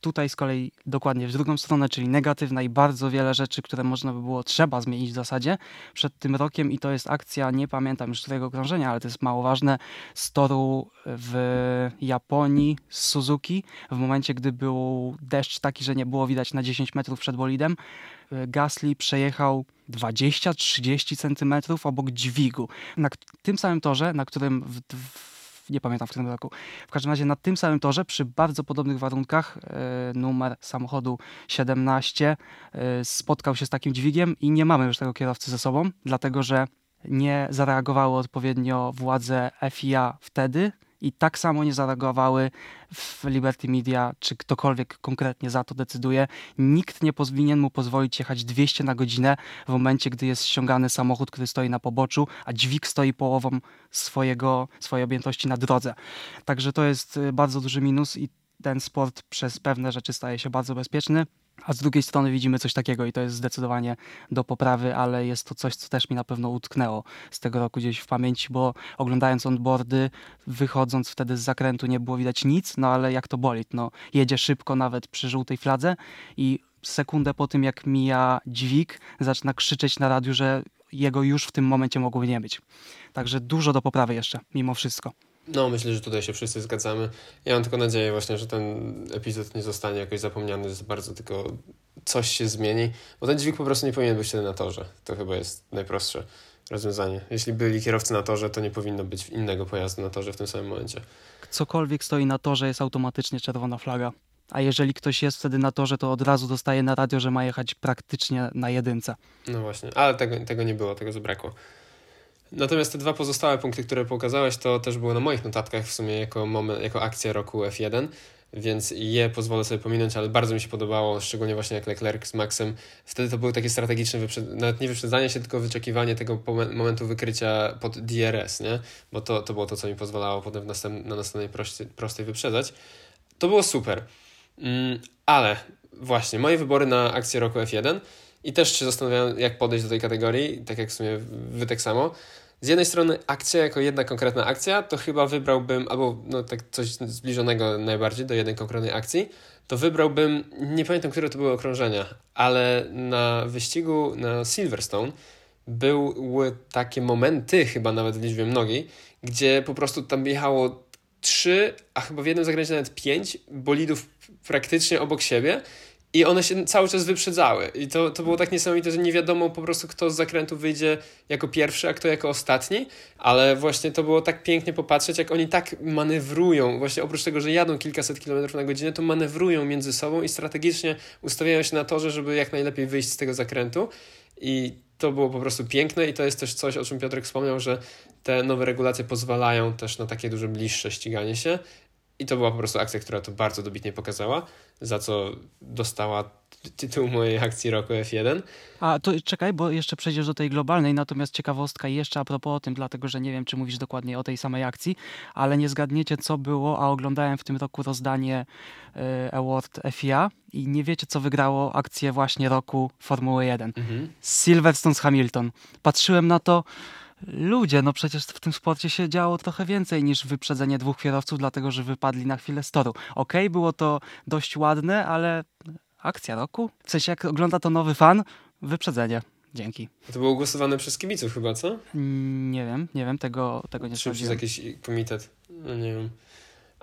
Tutaj z kolei dokładnie w drugą stronę, czyli negatywna i bardzo wiele rzeczy, które można by było, trzeba zmienić w zasadzie przed tym rokiem i to jest akcja, nie pamiętam już którego krążenia, ale to jest mało ważne, z toru w Japonii z Suzuki w momencie, gdy był deszcz taki, że nie było widać na 10 metrów przed bolidem. Gasly przejechał 20-30 centymetrów obok dźwigu. Na tym samym torze, na którym w, w nie pamiętam w którym roku. W każdym razie na tym samym torze, przy bardzo podobnych warunkach, e, numer samochodu 17 e, spotkał się z takim dźwigiem i nie mamy już tego kierowcy ze sobą, dlatego że nie zareagowały odpowiednio władze FIA wtedy, i tak samo nie zareagowały w Liberty Media, czy ktokolwiek konkretnie za to decyduje. Nikt nie powinien mu pozwolić jechać 200 na godzinę w momencie, gdy jest ściągany samochód, który stoi na poboczu, a dźwig stoi połową swojego, swojej objętości na drodze. Także to jest y, bardzo duży minus i ten sport przez pewne rzeczy staje się bardzo bezpieczny. A z drugiej strony widzimy coś takiego i to jest zdecydowanie do poprawy, ale jest to coś, co też mi na pewno utknęło z tego roku gdzieś w pamięci, bo oglądając onboardy, wychodząc wtedy z zakrętu nie było widać nic, no ale jak to boli, no jedzie szybko nawet przy żółtej fladze i sekundę po tym jak mija dźwig, zaczyna krzyczeć na radiu, że jego już w tym momencie mogłoby nie być. Także dużo do poprawy jeszcze, mimo wszystko. No, myślę, że tutaj się wszyscy zgadzamy. Ja mam tylko nadzieję właśnie, że ten epizod nie zostanie jakoś zapomniany że bardzo, tylko coś się zmieni, bo ten dźwig po prostu nie powinien być wtedy na torze. To chyba jest najprostsze rozwiązanie. Jeśli byli kierowcy na torze, to nie powinno być innego pojazdu na torze w tym samym momencie. Cokolwiek stoi na torze jest automatycznie czerwona flaga. A jeżeli ktoś jest wtedy na torze, to od razu dostaje na radio, że ma jechać praktycznie na jedynce. No właśnie, ale tego, tego nie było, tego zabrakło. Natomiast te dwa pozostałe punkty, które pokazałeś, to też było na moich notatkach w sumie jako, moment, jako akcja roku F1, więc je pozwolę sobie pominąć, ale bardzo mi się podobało, szczególnie właśnie jak Leclerc z Maxem. Wtedy to były takie strategiczne, nawet nie wyprzedzanie się, tylko wyczekiwanie tego momentu wykrycia pod DRS, nie? Bo to, to było to, co mi pozwalało potem następ, na następnej prostej, prostej wyprzedzać. To było super. Mm, ale właśnie, moje wybory na akcję roku F1 i też się zastanawiałem, jak podejść do tej kategorii, tak jak w sumie wy tak samo. Z jednej strony akcja jako jedna konkretna akcja, to chyba wybrałbym, albo no tak coś zbliżonego najbardziej do jednej konkretnej akcji, to wybrałbym, nie pamiętam, które to były okrążenia, ale na wyścigu na Silverstone były takie momenty, chyba nawet w liczbie mnogiej, gdzie po prostu tam jechało trzy, a chyba w jednym zakręcie nawet pięć bolidów praktycznie obok siebie i one się cały czas wyprzedzały. I to, to było tak niesamowite, że nie wiadomo po prostu, kto z zakrętu wyjdzie jako pierwszy, a kto jako ostatni. Ale właśnie to było tak pięknie popatrzeć, jak oni tak manewrują. Właśnie oprócz tego, że jadą kilkaset kilometrów na godzinę, to manewrują między sobą i strategicznie ustawiają się na torze, żeby jak najlepiej wyjść z tego zakrętu. I to było po prostu piękne i to jest też coś, o czym Piotrek wspomniał, że te nowe regulacje pozwalają też na takie dużo bliższe ściganie się i to była po prostu akcja, która to bardzo dobitnie pokazała, za co dostała tytuł mojej akcji roku F1. A to czekaj, bo jeszcze przejdziesz do tej globalnej, natomiast ciekawostka jeszcze a propos o tym, dlatego że nie wiem, czy mówisz dokładnie o tej samej akcji, ale nie zgadniecie, co było, a oglądałem w tym roku rozdanie y, Award FIA i nie wiecie, co wygrało akcję właśnie roku Formuły 1. Mhm. Silverstone z Hamilton. Patrzyłem na to, ludzie, no przecież w tym sporcie się działo trochę więcej niż wyprzedzenie dwóch kierowców, dlatego że wypadli na chwilę z toru. Okej, okay, było to dość ładne, ale akcja roku? W sensie, jak ogląda to nowy fan, wyprzedzenie. Dzięki. To było głosowane przez kibiców chyba, co? Nie wiem, nie wiem, tego, tego nie Czy przez jakiś komitet? No nie wiem.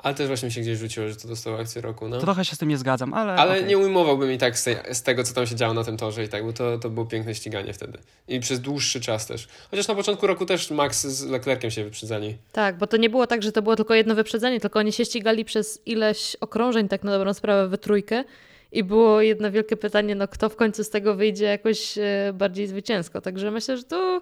Ale też właśnie mi się gdzieś rzuciło, że to dostało akcję roku. No. Trochę się z tym nie zgadzam, ale. Ale okay. nie ujmowałbym i tak z, tej, z, tego, co tam się działo na tym torze i tak, bo to, to było piękne ściganie wtedy. I przez dłuższy czas też. Chociaż na początku roku też Max z Leclerciem się wyprzedzali. Tak, bo to nie było tak, że to było tylko jedno wyprzedzenie, tylko oni się ścigali przez ileś okrążeń, tak na dobrą sprawę, we trójkę. I było jedno wielkie pytanie, no kto w końcu z tego wyjdzie jakoś e, bardziej zwycięsko. Także myślę, że to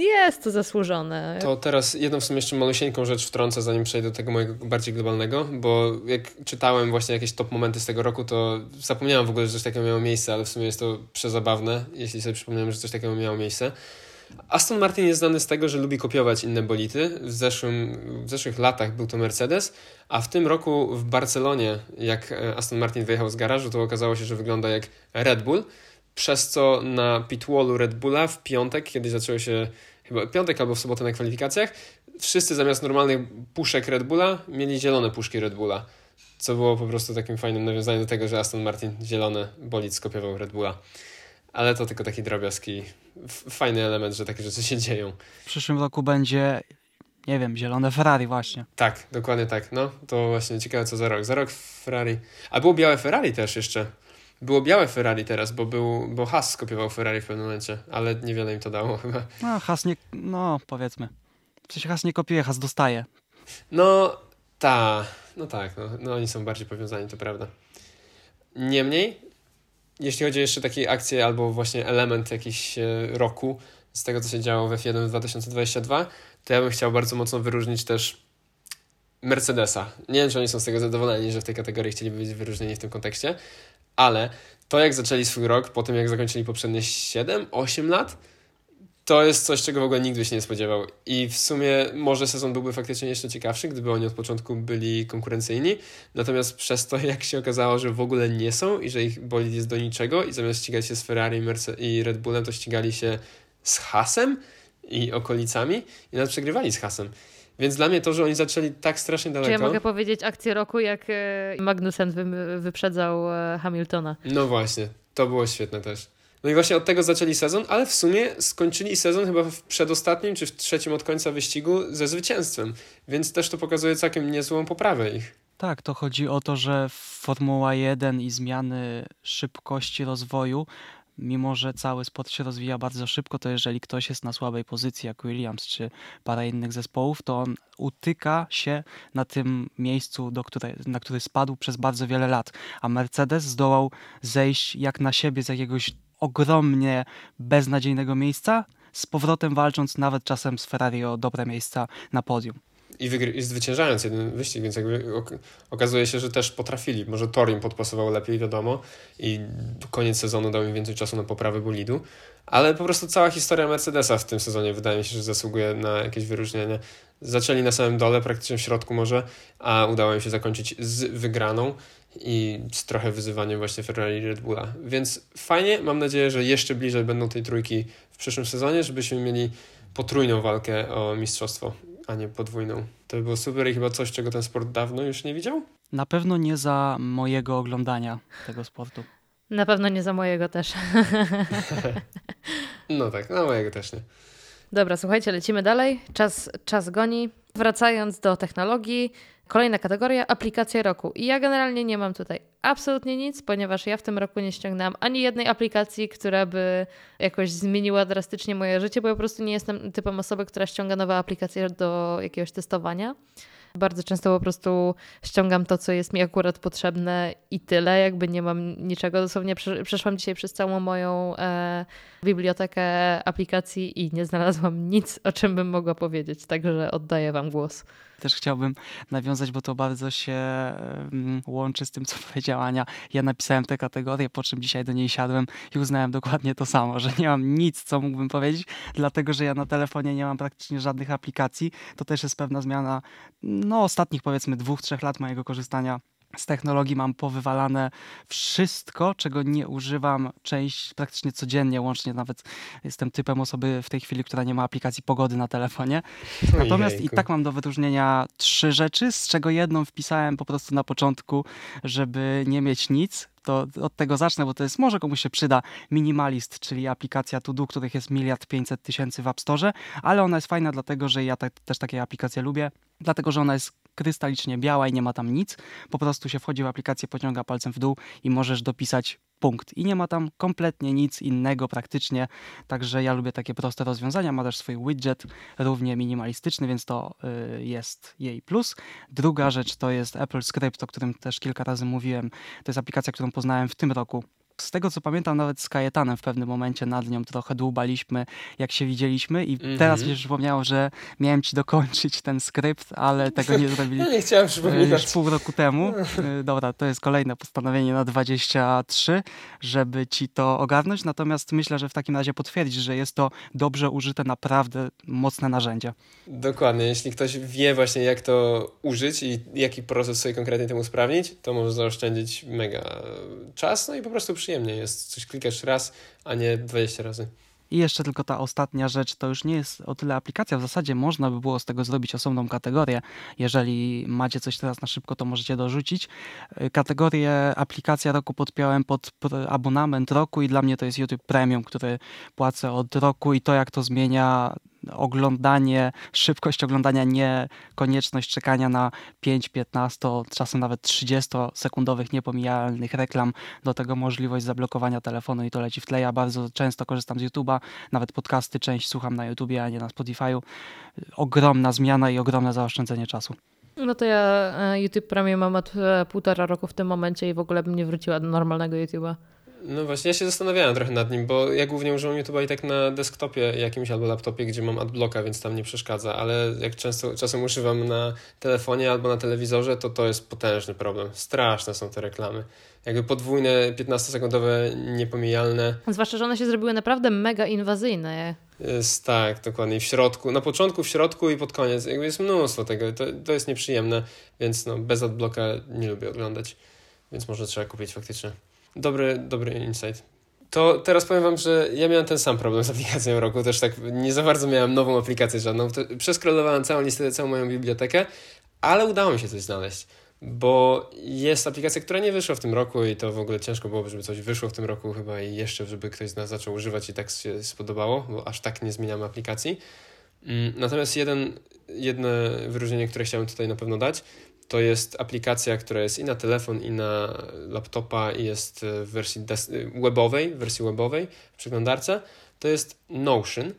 jest to zasłużone. To teraz jedną w sumie jeszcze malusieńką rzecz wtrącę, zanim przejdę do tego mojego bardziej globalnego, bo jak czytałem właśnie jakieś top momenty z tego roku, to zapomniałem w ogóle, że coś takiego miało miejsce, ale w sumie jest to przezabawne, jeśli sobie przypomniałem, że coś takiego miało miejsce. Aston Martin jest znany z tego, że lubi kopiować inne bolity. W, zeszłym, w zeszłych latach był to Mercedes, a w tym roku w Barcelonie, jak e, Aston Martin wyjechał z garażu, to okazało się, że wygląda jak Red Bull przez co na pitwallu Red Bulla w piątek, kiedy zaczęło się chyba piątek albo w sobotę na kwalifikacjach, wszyscy zamiast normalnych puszek Red Bulla mieli zielone puszki Red Bulla. Co było po prostu takim fajnym nawiązaniem do tego, że Aston Martin zielone bolid skopiował Red Bulla. Ale to tylko taki drobiazg i fajny element, że takie rzeczy się dzieją. W przyszłym roku będzie, nie wiem, zielone Ferrari właśnie. Tak, dokładnie tak. No, to właśnie ciekawe co za rok. Za rok Ferrari. A było białe Ferrari też jeszcze. Było białe Ferrari teraz, bo, był, bo Haas skopiował Ferrari w pewnym momencie, ale niewiele im to dało chyba. No, Haas nie, no powiedzmy. W sensie Haas nie kopiuje, Haas dostaje. No, ta, no tak, no, no oni są bardziej powiązani, to prawda. Niemniej, jeśli chodzi o jeszcze takie akcje albo właśnie element jakiś e, roku z tego, co się działo w F1 w 2022, to ja bym chciał bardzo mocno wyróżnić też Mercedesa. Nie wiem, czy oni są z tego zadowoleni, że w tej kategorii chcieliby być wyróżnieni w tym kontekście, ale to jak zaczęli swój rok, po tym jak zakończyli poprzednie 7-8 lat, to jest coś, czego w ogóle nigdy się nie spodziewał. I w sumie może sezon byłby faktycznie jeszcze ciekawszy, gdyby oni od początku byli konkurencyjni. Natomiast przez to, jak się okazało, że w ogóle nie są i że ich bolid jest do niczego i zamiast ścigać się z Ferrari i Red Bullem, to ścigali się z Hasem i okolicami i nawet przegrywali z Hasem. Więc dla mnie to, że oni zaczęli tak strasznie daleko. Czy ja mogę powiedzieć akcję roku, jak e, Magnussen wyprzedzał e, Hamiltona? No właśnie, to było świetne też. No i właśnie od tego zaczęli sezon, ale w sumie skończyli sezon chyba w przedostatnim czy w trzecim od końca wyścigu ze zwycięstwem. Więc też to pokazuje całkiem niezłą poprawę ich. Tak, to chodzi o to, że Formuła 1 i zmiany szybkości rozwoju mimo że cały sport się rozwija bardzo szybko, to jeżeli ktoś jest na słabej pozycji, jak Williams czy parę innych zespołów, to on utyka się na tym miejscu, do której, na który spadł przez bardzo wiele lat. A Mercedes zdołał zejść jak na siebie z jakiegoś ogromnie beznadziejnego miejsca, z powrotem walcząc nawet czasem z Ferrari o dobre miejsca na podium i, wygry- i zwyciężając jeden wyścig, więc jakby ok- okazuje się, że też potrafili. Może Tor im podpasował lepiej, wiadomo, i koniec sezonu dał im więcej czasu na poprawę bolidu, ale po prostu cała historia Mercedesa w tym sezonie wydaje mi się, że zasługuje na jakieś wyróżnienie. Zaczęli na samym dole, praktycznie w środku może, a udało im się zakończyć z wygraną i z trochę wyzywaniem właśnie Ferrari i Red Bulla. Więc fajnie, mam nadzieję, że jeszcze bliżej będą tej trójki w przyszłym sezonie, żebyśmy mieli potrójną walkę o mistrzostwo a nie podwójną. To by było super i chyba coś, czego ten sport dawno już nie widział? Na pewno nie za mojego oglądania tego sportu. Na pewno nie za mojego też. no tak, na mojego też nie. Dobra, słuchajcie, lecimy dalej. Czas, czas goni. Wracając do technologii, Kolejna kategoria aplikacja roku. I ja generalnie nie mam tutaj absolutnie nic, ponieważ ja w tym roku nie ściągnęłam ani jednej aplikacji, która by jakoś zmieniła drastycznie moje życie, bo ja po prostu nie jestem typem osoby, która ściąga nowe aplikacje do jakiegoś testowania. Bardzo często po prostu ściągam to, co jest mi akurat potrzebne i tyle, jakby nie mam niczego. Dosłownie przeszłam dzisiaj przez całą moją e, bibliotekę aplikacji i nie znalazłam nic, o czym bym mogła powiedzieć, także oddaję Wam głos. Też chciałbym nawiązać, bo to bardzo się łączy z tym, co powiedziała Ania. Ja napisałem tę kategorię, po czym dzisiaj do niej siadłem i uznałem dokładnie to samo, że nie mam nic, co mógłbym powiedzieć, dlatego że ja na telefonie nie mam praktycznie żadnych aplikacji. To też jest pewna zmiana no, ostatnich powiedzmy dwóch, trzech lat mojego korzystania z technologii mam powywalane wszystko, czego nie używam część praktycznie codziennie, łącznie nawet jestem typem osoby w tej chwili, która nie ma aplikacji pogody na telefonie. Natomiast i tak mam do wyróżnienia trzy rzeczy, z czego jedną wpisałem po prostu na początku, żeby nie mieć nic, to od tego zacznę, bo to jest, może komuś się przyda, Minimalist, czyli aplikacja To których jest miliard pięćset tysięcy w App Store, ale ona jest fajna dlatego, że ja też takie aplikacje lubię, dlatego, że ona jest krystalicznie biała i nie ma tam nic. Po prostu się wchodzi w aplikację, pociąga palcem w dół i możesz dopisać punkt. I nie ma tam kompletnie nic innego praktycznie, także ja lubię takie proste rozwiązania. Ma też swój widget, równie minimalistyczny, więc to y, jest jej plus. Druga rzecz to jest Apple Script, o którym też kilka razy mówiłem. To jest aplikacja, którą poznałem w tym roku z tego co pamiętam, nawet z Kajetanem w pewnym momencie nad nią trochę dłubaliśmy, jak się widzieliśmy i mm -hmm. teraz mi się przypomniało, że miałem ci dokończyć ten skrypt, ale tego nie zrobili nie chciałem przypominać. już pół roku temu. Y, dobra, to jest kolejne postanowienie na 23, żeby ci to ogarnąć, natomiast myślę, że w takim razie potwierdzisz, że jest to dobrze użyte, naprawdę mocne narzędzie. Dokładnie, jeśli ktoś wie właśnie jak to użyć i jaki proces sobie konkretnie temu sprawnić, to może zaoszczędzić mega czas, no i po prostu przyjemnie jest. Coś klikasz raz, a nie 20 razy. I jeszcze tylko ta ostatnia rzecz, to już nie jest o tyle aplikacja. W zasadzie można by było z tego zrobić osobną kategorię. Jeżeli macie coś teraz na szybko, to możecie dorzucić. Y, kategorię aplikacja roku podpiąłem pod abonament roku i dla mnie to jest YouTube Premium, który płacę od roku i to jak to zmienia oglądanie, szybkość oglądania, nie konieczność czekania na 5, 15, czasem nawet 30 sekundowych niepomijalnych reklam, do tego możliwość zablokowania telefonu i to leci w tle. Ja bardzo często korzystam z YouTube'a, nawet podcasty część słucham na YouTubie, a nie na Spotify'u. Ogromna zmiana i ogromne zaoszczędzenie czasu. No to ja e, YouTube Premium mam od e, półtora roku w tym momencie i w ogóle bym nie wróciła do normalnego YouTube'a. No właśnie, ja się zastanawiałem trochę nad nim, bo ja głównie używam YouTube'a i tak na desktopie jakimś albo laptopie, gdzie mam adblocka, więc tam nie przeszkadza, ale jak często czasem używam na telefonie albo na telewizorze, to to jest potężny problem. Straszne są te reklamy. Jakby podwójne, 15-sekundowe, niepomijalne. Zwłaszcza, że one się zrobiły naprawdę mega inwazyjne. Jest, tak, dokładnie. W środku, na początku, w środku i pod koniec. Jakby jest mnóstwo tego. To, to jest nieprzyjemne, więc no, bez adblocka nie lubię oglądać. Więc może trzeba kupić faktycznie. Dobry, dobry insight. To teraz powiem wam, że ja miałem ten sam problem z aplikacją roku, też tak nie za bardzo miałem nową aplikację żadną. Przeskrolowałem całą listę, całą moją bibliotekę, ale udało mi się coś znaleźć, bo jest aplikacja, która nie wyszła w tym roku i to w ogóle ciężko byłoby, żeby coś wyszło w tym roku chyba i jeszcze, żeby ktoś z nas zaczął używać i tak się spodobało, bo aż tak nie zmieniamy aplikacji. Mm, natomiast jeden, jedno wyróżnienie, które chciałem tutaj na pewno dać, to jest aplikacja, która jest i na telefon, i na laptopa, i jest w wersji webowej, w wersji webowej w przeglądarce. To jest Notion,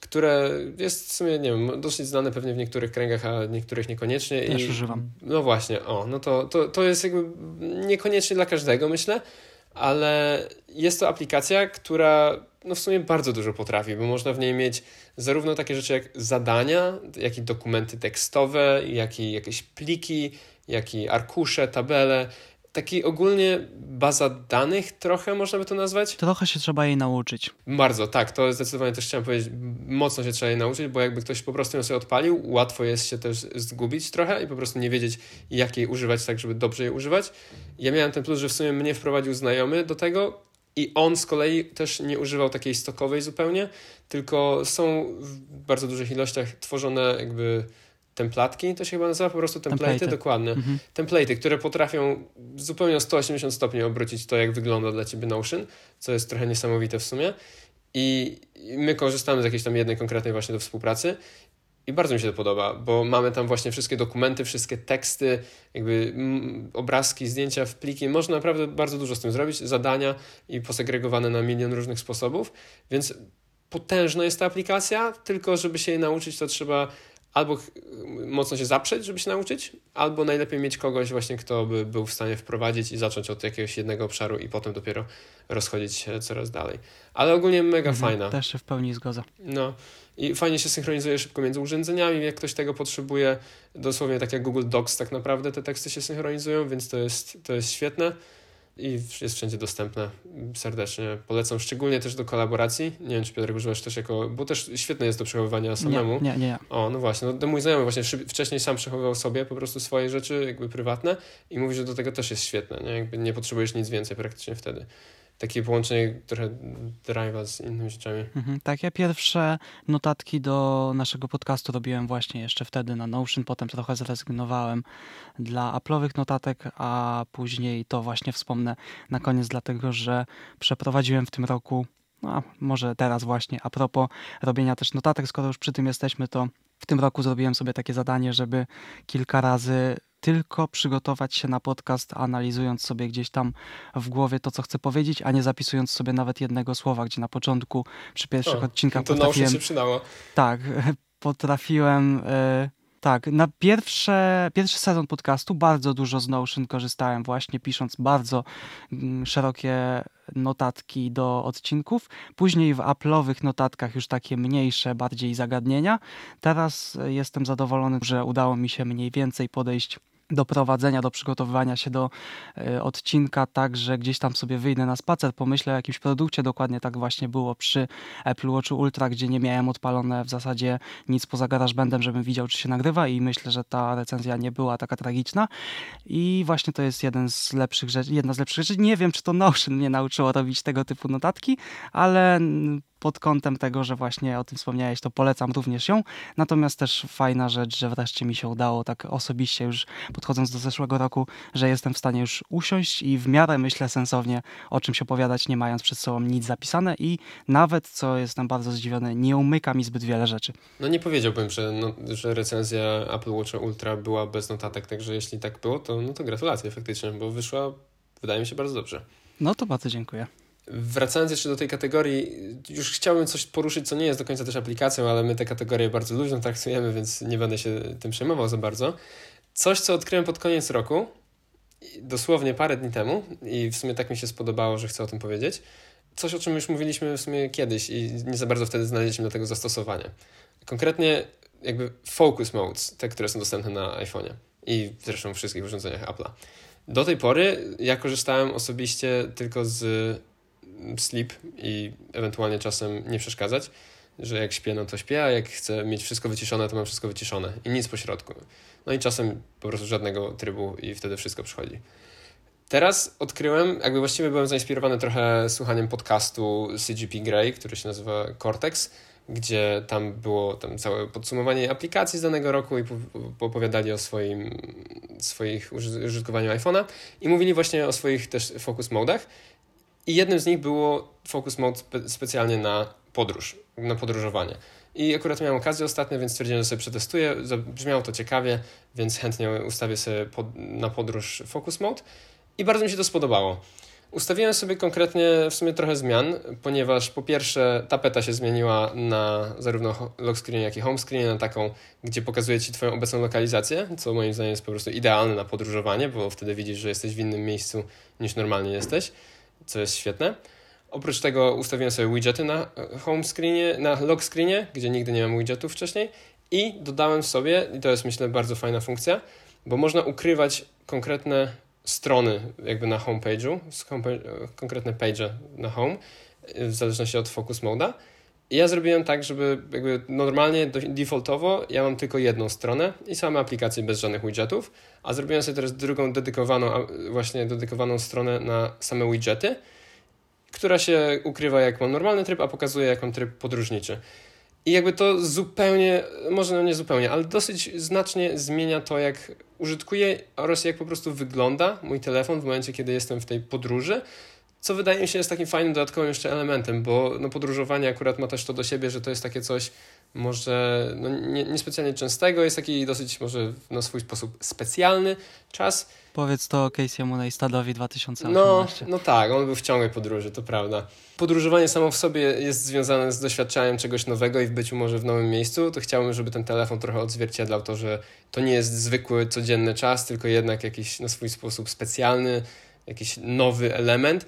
które jest w sumie, nie wiem, dosyć znane pewnie w niektórych kręgach, a niektórych niekoniecznie. Też I, używam. No właśnie, o, no to, to, to jest jakby niekoniecznie dla każdego, myślę, ale jest to aplikacja, która no w sumie bardzo dużo potrafi, bo można w niej mieć zarówno takie rzeczy jak zadania, jak i dokumenty tekstowe, jak i jakieś pliki, jak i arkusze, tabele. Taki ogólnie baza danych trochę można by to nazwać. Trochę się trzeba jej nauczyć. Bardzo, tak. To zdecydowanie też chciałem powiedzieć. Mocno się trzeba jej nauczyć, bo jakby ktoś po prostu ją sobie odpalił, łatwo jest się też zgubić trochę i po prostu nie wiedzieć, jak jej używać tak, żeby dobrze jej używać. Ja miałem ten plus, że w sumie mnie wprowadził znajomy do tego, i on z kolei też nie używał takiej stokowej zupełnie, tylko są w bardzo dużych ilościach tworzone jakby templatki, to się chyba nazywa po prostu template, dokładnie. Mhm. Templaty, które potrafią zupełnie o 180 stopni obrócić to, jak wygląda dla ciebie Notion, co jest trochę niesamowite w sumie. I my korzystamy z jakiejś tam jednej konkretnej właśnie do współpracy i bardzo mi się to podoba, bo mamy tam właśnie wszystkie dokumenty, wszystkie teksty, jakby obrazki, zdjęcia w pliki. Można naprawdę bardzo dużo z tym zrobić, zadania i posegregowane na milion różnych sposobów, więc potężna jest ta aplikacja, tylko żeby się jej nauczyć, to trzeba albo mocno się zaprzeć, żeby się nauczyć, albo najlepiej mieć kogoś właśnie, kto by był w stanie wprowadzić i zacząć od jakiegoś jednego obszaru i potem dopiero rozchodzić się coraz dalej. Ale ogólnie mega mhm, fajna. Też się w pełni zgodzę. No. I fajnie się synchronizuje szybko między urządzeniami, jak ktoś tego potrzebuje. Dosłownie tak jak Google Docs tak naprawdę te teksty się synchronizują, więc to jest, to jest świetne i jest wszędzie dostępne. Serdecznie polecam, szczególnie też do kolaboracji. Nie wiem, czy Piotr używasz też jako, bo też świetne jest do przechowywania samemu. Nie, nie, nie. O, no właśnie, no, mój znajomy właśnie wcześniej sam przechowywał sobie po prostu swoje rzeczy jakby prywatne i mówi, że do tego też jest świetne, nie? Jakby nie potrzebujesz nic więcej praktycznie wtedy takie połączenie trochę drive'a z innymi rzeczami. Mhm, takie pierwsze notatki do naszego podcastu robiłem właśnie jeszcze wtedy na Notion, potem trochę zrezygnowałem dla Apple'owych notatek, a później to właśnie wspomnę na koniec, dlatego że przeprowadziłem w tym roku no, może teraz właśnie, a propos robienia też notatek, skoro już przy tym jesteśmy, to w tym roku zrobiłem sobie takie zadanie, żeby kilka razy tylko przygotować się na podcast, analizując sobie gdzieś tam w głowie to, co chcę powiedzieć, a nie zapisując sobie nawet jednego słowa, gdzie na początku przy pierwszych o, odcinkach to potrafiłem... się przydało. Tak, potrafiłem... Y tak, na pierwsze, pierwszy sezon podcastu bardzo dużo z Notion korzystałem właśnie pisząc bardzo mm, szerokie notatki do odcinków. Później w Apple'owych notatkach już takie mniejsze, bardziej zagadnienia. Teraz jestem zadowolony, że udało mi się mniej więcej podejść do prowadzenia, do przygotowywania się do y, odcinka, tak, że gdzieś tam sobie wyjdę na spacer, pomyślę o jakimś produkcie, dokładnie tak właśnie było przy Apple Watch Ultra, gdzie nie miałem odpalone w zasadzie nic poza GarageBandem, żebym widział, czy się nagrywa i myślę, że ta recenzja nie była taka tragiczna i właśnie to jest jeden z lepszych rzeczy, jedna z lepszych rzeczy. Nie wiem, czy to Notion mnie nauczyło robić tego typu notatki, ale pod kątem tego, że właśnie o tym wspomniałeś, to polecam również ją. Natomiast też fajna rzecz, że wreszcie mi się udało tak osobiście już podchodząc do zeszłego roku, że jestem w stanie już usiąść i w miarę myślę sensownie o czymś opowiadać, nie mając przed sobą nic zapisane i nawet, co jestem bardzo zdziwiony, nie umyka mi zbyt wiele rzeczy. No nie powiedziałbym, że, no, że recenzja Apple Watch Ultra była bez notatek, także jeśli tak było, to, no to gratulacje faktycznie, bo wyszła, wydaje mi się, bardzo dobrze. No to bardzo dziękuję. Wracając jeszcze do tej kategorii, już chciałbym coś poruszyć, co nie jest do końca też aplikacją, ale my te kategorie bardzo luźno traktujemy, więc nie będę się tym przejmował za bardzo. Coś, co odkryłem pod koniec roku, dosłownie parę dni temu, i w sumie tak mi się spodobało, że chcę o tym powiedzieć. Coś, o czym już mówiliśmy w sumie kiedyś i nie za bardzo wtedy znaleźliśmy do tego zastosowanie. Konkretnie jakby focus modes, te, które są dostępne na iPhone'ie i zresztą wszystkich urządzeniach Apple'a. Do tej pory ja korzystałem osobiście tylko z sleep i ewentualnie czasem nie przeszkadzać, że jak śpię, no to śpię, a jak chcę mieć wszystko wyciszone, to mam wszystko wyciszone i nic po środku. No i czasem po prostu żadnego trybu i wtedy wszystko przychodzi. Teraz odkryłem, jakby właściwie byłem zainspirowany trochę słuchaniem podcastu CGP Grey, który się nazywa Cortex, gdzie tam było tam całe podsumowanie aplikacji z danego roku i opowiadali o swoim, swoich użytkowaniu iPhone'a i mówili właśnie o swoich też focus modach i jednym z nich było focus mode spe specjalnie na podróż, na podróżowanie. I akurat miałem okazję ostatnio, więc stwierdziłem, że sobie przetestuję. Brzmiało to ciekawie, więc chętnie ustawię sobie pod, na podróż focus mode. I bardzo mi się to spodobało. Ustawiłem sobie konkretnie w sumie trochę zmian, ponieważ po pierwsze tapeta się zmieniła na zarówno lock screen, jak i home screen, na taką, gdzie pokazuje Ci Twoją obecną lokalizację, co moim zdaniem jest po prostu idealne na podróżowanie, bo wtedy widzisz, że jesteś w innym miejscu niż normalnie jesteś co jest świetne. Oprócz tego ustawiłem sobie widgety na home screenie, na lock screenie, gdzie nigdy nie mam widgetów wcześniej i dodałem sobie, i to jest myślę bardzo fajna funkcja, bo można ukrywać konkretne strony jakby na homepage'u, home, konkretne page na home, w zależności od focus moda. Ja zrobiłem tak, żeby jakby normalnie, defaultowo ja mam tylko jedną stronę i same aplikacje bez żadnych widgetów, a zrobiłem sobie teraz drugą dedykowaną, właśnie dedykowaną stronę na same widgety, która się ukrywa jak mam normalny tryb, a pokazuje jak mam tryb podróżniczy. I jakby to zupełnie, może no nie zupełnie, ale dosyć znacznie zmienia to, jak użytkuję oraz jak po prostu wygląda mój telefon w momencie, kiedy jestem w tej podróży, co wydaje mi się jest takim fajnym dodatkowym jeszcze elementem, bo no, podróżowanie akurat ma też to do siebie, że to jest takie coś może no, nie, niespecjalnie częstego, jest taki dosyć może na swój sposób specjalny czas. Powiedz to Casey'emu Neistadowi 2018. No, no tak, on był w ciągłej podróży, to prawda. Podróżowanie samo w sobie jest związane z doświadczaniem czegoś nowego i w byciu może w nowym miejscu, to chciałbym, żeby ten telefon trochę odzwierciedlał to, że to nie jest zwykły, codzienny czas, tylko jednak jakiś na swój sposób specjalny, jakiś nowy element.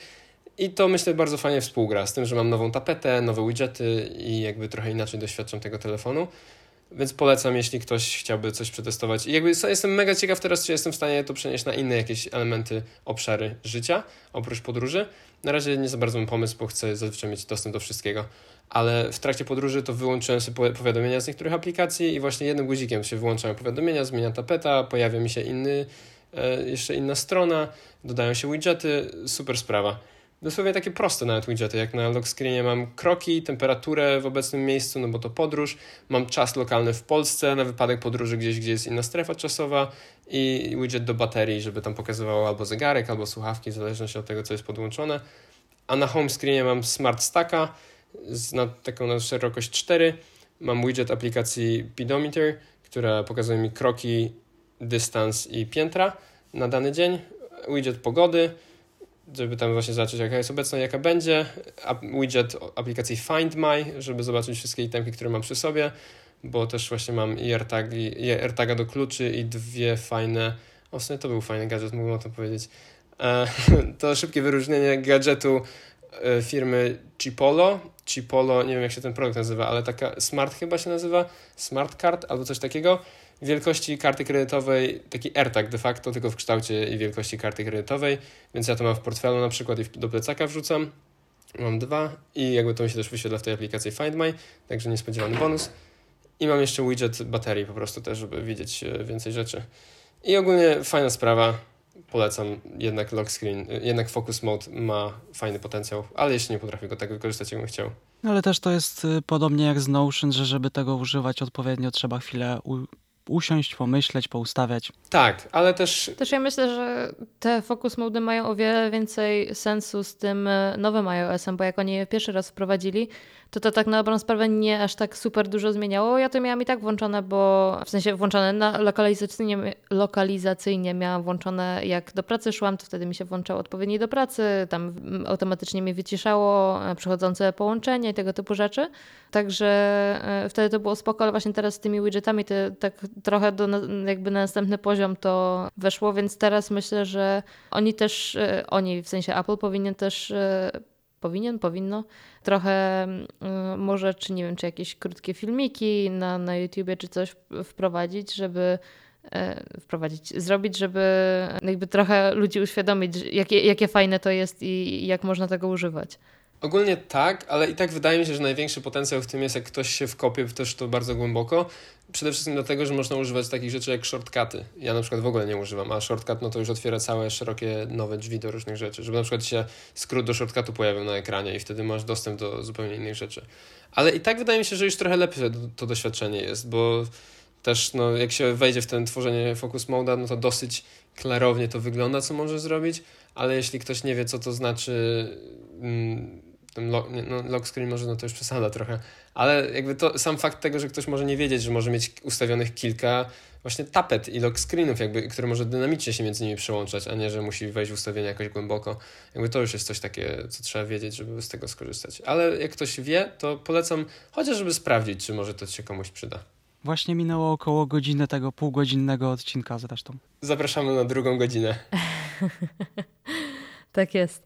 I to myślę bardzo fajnie współgra z tym, że mam nową tapetę, nowe widgety i jakby trochę inaczej doświadczam tego telefonu. Więc polecam, jeśli ktoś chciałby coś przetestować. I jakby jestem mega ciekaw teraz, czy jestem w stanie to przenieść na inne jakieś elementy, obszary życia, oprócz podróży. Na razie nie za bardzo mam pomysł, bo chcę zazwyczaj mieć dostęp do wszystkiego. Ale w trakcie podróży to wyłączyłem sobie powiadomienia z niektórych aplikacji i właśnie jednym guzikiem się wyłączają powiadomienia, zmienia tapeta, pojawia mi się inny, e, jeszcze inna strona, dodają się widgety, super sprawa dosłownie takie proste nawet widgety, jak na lock screenie mam kroki, temperaturę w obecnym miejscu, no bo to podróż, mam czas lokalny w Polsce na wypadek podróży gdzieś, gdzie jest inna strefa czasowa i widget do baterii, żeby tam pokazywało albo zegarek, albo słuchawki, w zależności od tego, co jest podłączone. A na home screenie mam Smart Stacka z na taką na szerokość 4. Mam widget aplikacji Pedometer, która pokazuje mi kroki, dystans i piętra na dany dzień. Widget pogody, żeby tam właśnie zobaczyć, jaka jest obecna, jaka będzie. Widget aplikacji Find My, żeby zobaczyć wszystkie itemki, które mam przy sobie, bo też właśnie mam i i AirTaga do kluczy i dwie fajne, o sumie to był fajny gadżet, mógłbym o tym powiedzieć. E, to szybkie wyróżnienie gadżetu e, firmy Chipolo. Chipolo, nie wiem jak się ten produkt nazywa, ale taka Smart chyba się nazywa, Smart Card albo coś takiego wielkości karty kredytowej, taki AirTag de facto, tylko w kształcie i wielkości karty kredytowej, więc ja to mam w portfelu na przykład i do plecaka wrzucam. Mam dwa i jakby to mi się też wyświetla w tej aplikacji Find My, także niespodziewany bonus. I mam jeszcze widget baterii po prostu też, żeby widzieć e, więcej rzeczy. I ogólnie fajna sprawa, polecam, jednak lock screen, e, jednak focus mode ma fajny potencjał, ale jeśli nie potrafię go tak wykorzystać, jakbym chciał. Ale też to jest y, podobnie jak z Notion, że żeby tego używać odpowiednio, trzeba chwilę usiąść, pomyśleć, poustawiać. Tak, ale też... Też ja myślę, że te focus mody mają o wiele więcej sensu z tym e, nowym iOS-em, bo jak oni je pierwszy raz wprowadzili, to to tak na dobrą sprawę nie aż tak super dużo zmieniało. Ja to miałam i tak włączone, bo w sensie włączone na lokalizacyjnie, lokalizacyjnie miałam włączone jak do pracy szłam, to wtedy mi się włączało odpowiednio do pracy, tam automatycznie mi wyciszało e, przychodzące połączenia i tego typu rzeczy. Także e, wtedy to było spoko, ale właśnie teraz z tymi widgetami to tak trochę do, jakby na następny poziom to weszło, więc teraz myślę, że oni też, e, oni w sensie Apple powinien też powinien, powinno trochę y, może, czy nie wiem, czy jakieś krótkie filmiki na, na YouTubie, czy coś wprowadzić, żeby e, wprowadzić, zrobić, żeby jakby trochę ludzi uświadomić, jakie, jakie fajne to jest i jak można tego używać. Ogólnie tak, ale i tak wydaje mi się, że największy potencjał w tym jest, jak ktoś się wkopie w też to bardzo głęboko. Przede wszystkim dlatego, że można używać takich rzeczy jak shortcuty. Ja na przykład w ogóle nie używam, a shortcut no to już otwiera całe szerokie nowe drzwi do różnych rzeczy. Żeby na przykład się skrót do shortcutu pojawił na ekranie i wtedy masz dostęp do zupełnie innych rzeczy. Ale i tak wydaje mi się, że już trochę lepiej to doświadczenie jest, bo też no, jak się wejdzie w ten tworzenie focus mode, no to dosyć klarownie to wygląda, co może zrobić, ale jeśli ktoś nie wie, co to znaczy... Mm, ten lock, no, lock screen może no to już przesada trochę, ale jakby to sam fakt tego, że ktoś może nie wiedzieć, że może mieć ustawionych kilka właśnie tapet i lock screenów, jakby, które może dynamicznie się między nimi przełączać, a nie, że musi wejść w ustawienia jakoś głęboko. Jakby to już jest coś takie, co trzeba wiedzieć, żeby z tego skorzystać. Ale jak ktoś wie, to polecam chociaż, żeby sprawdzić, czy może to się komuś przyda. Właśnie minęło około godziny tego półgodzinnego odcinka zresztą. Zapraszamy na drugą godzinę. tak jest.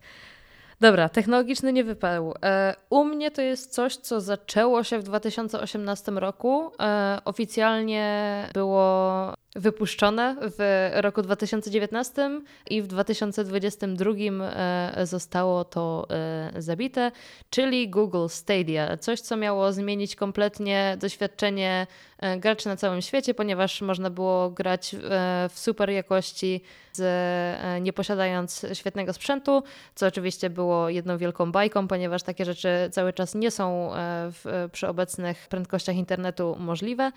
Dobra, technologiczny nie wypadł. E, u mnie to jest coś, co zaczęło się w 2018 roku. E, oficjalnie było wypuszczone w roku 2019 i w 2022 e, zostało to zabite, czyli Google Stadia. Coś, co miało zmienić kompletnie doświadczenie graczy na całym świecie, ponieważ można było grać w super jakości, z, nie posiadając świetnego sprzętu, co oczywiście było jedną wielką bajką, ponieważ takie rzeczy cały czas nie są w, przy obecnych prędkościach internetu możliwe.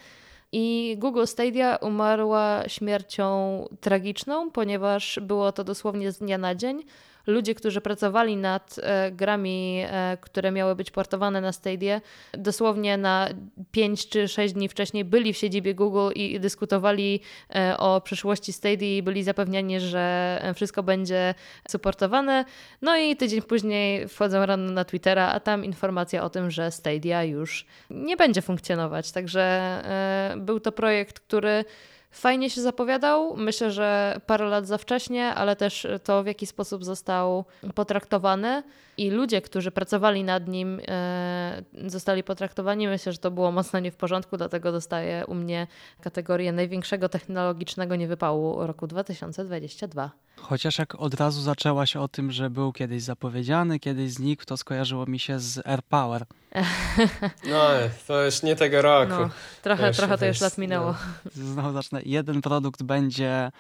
I Google Stadia umarła śmiercią tragiczną, ponieważ było to dosłownie z dnia na dzień. Ludzie, którzy pracowali nad e, grami, e, które miały być portowane na Stadia, dosłownie na 5 czy 6 dni wcześniej byli w siedzibie Google i dyskutowali e, o przyszłości Stadia i byli zapewniani, że wszystko będzie supportowane. No i tydzień później wchodzą rano na Twittera, a tam informacja o tym, że Stadia już nie będzie funkcjonować. Także był to projekt, który fajnie się zapowiadał. Myślę, że parę lat za wcześnie, ale też to, w jaki sposób został potraktowany i ludzie, którzy pracowali nad nim, e, zostali potraktowani. Myślę, że to było mocno nie w porządku, dlatego dostaję u mnie kategorię największego technologicznego niewypału roku 2022. Chociaż jak od razu zaczęłaś o tym, że był kiedyś zapowiedziany, kiedyś znikł, to skojarzyło mi się z AirPower. No, to już nie tego roku. No, trochę, to trochę to już lat minęło. No. Znowu zacznę. Jeden produkt będzie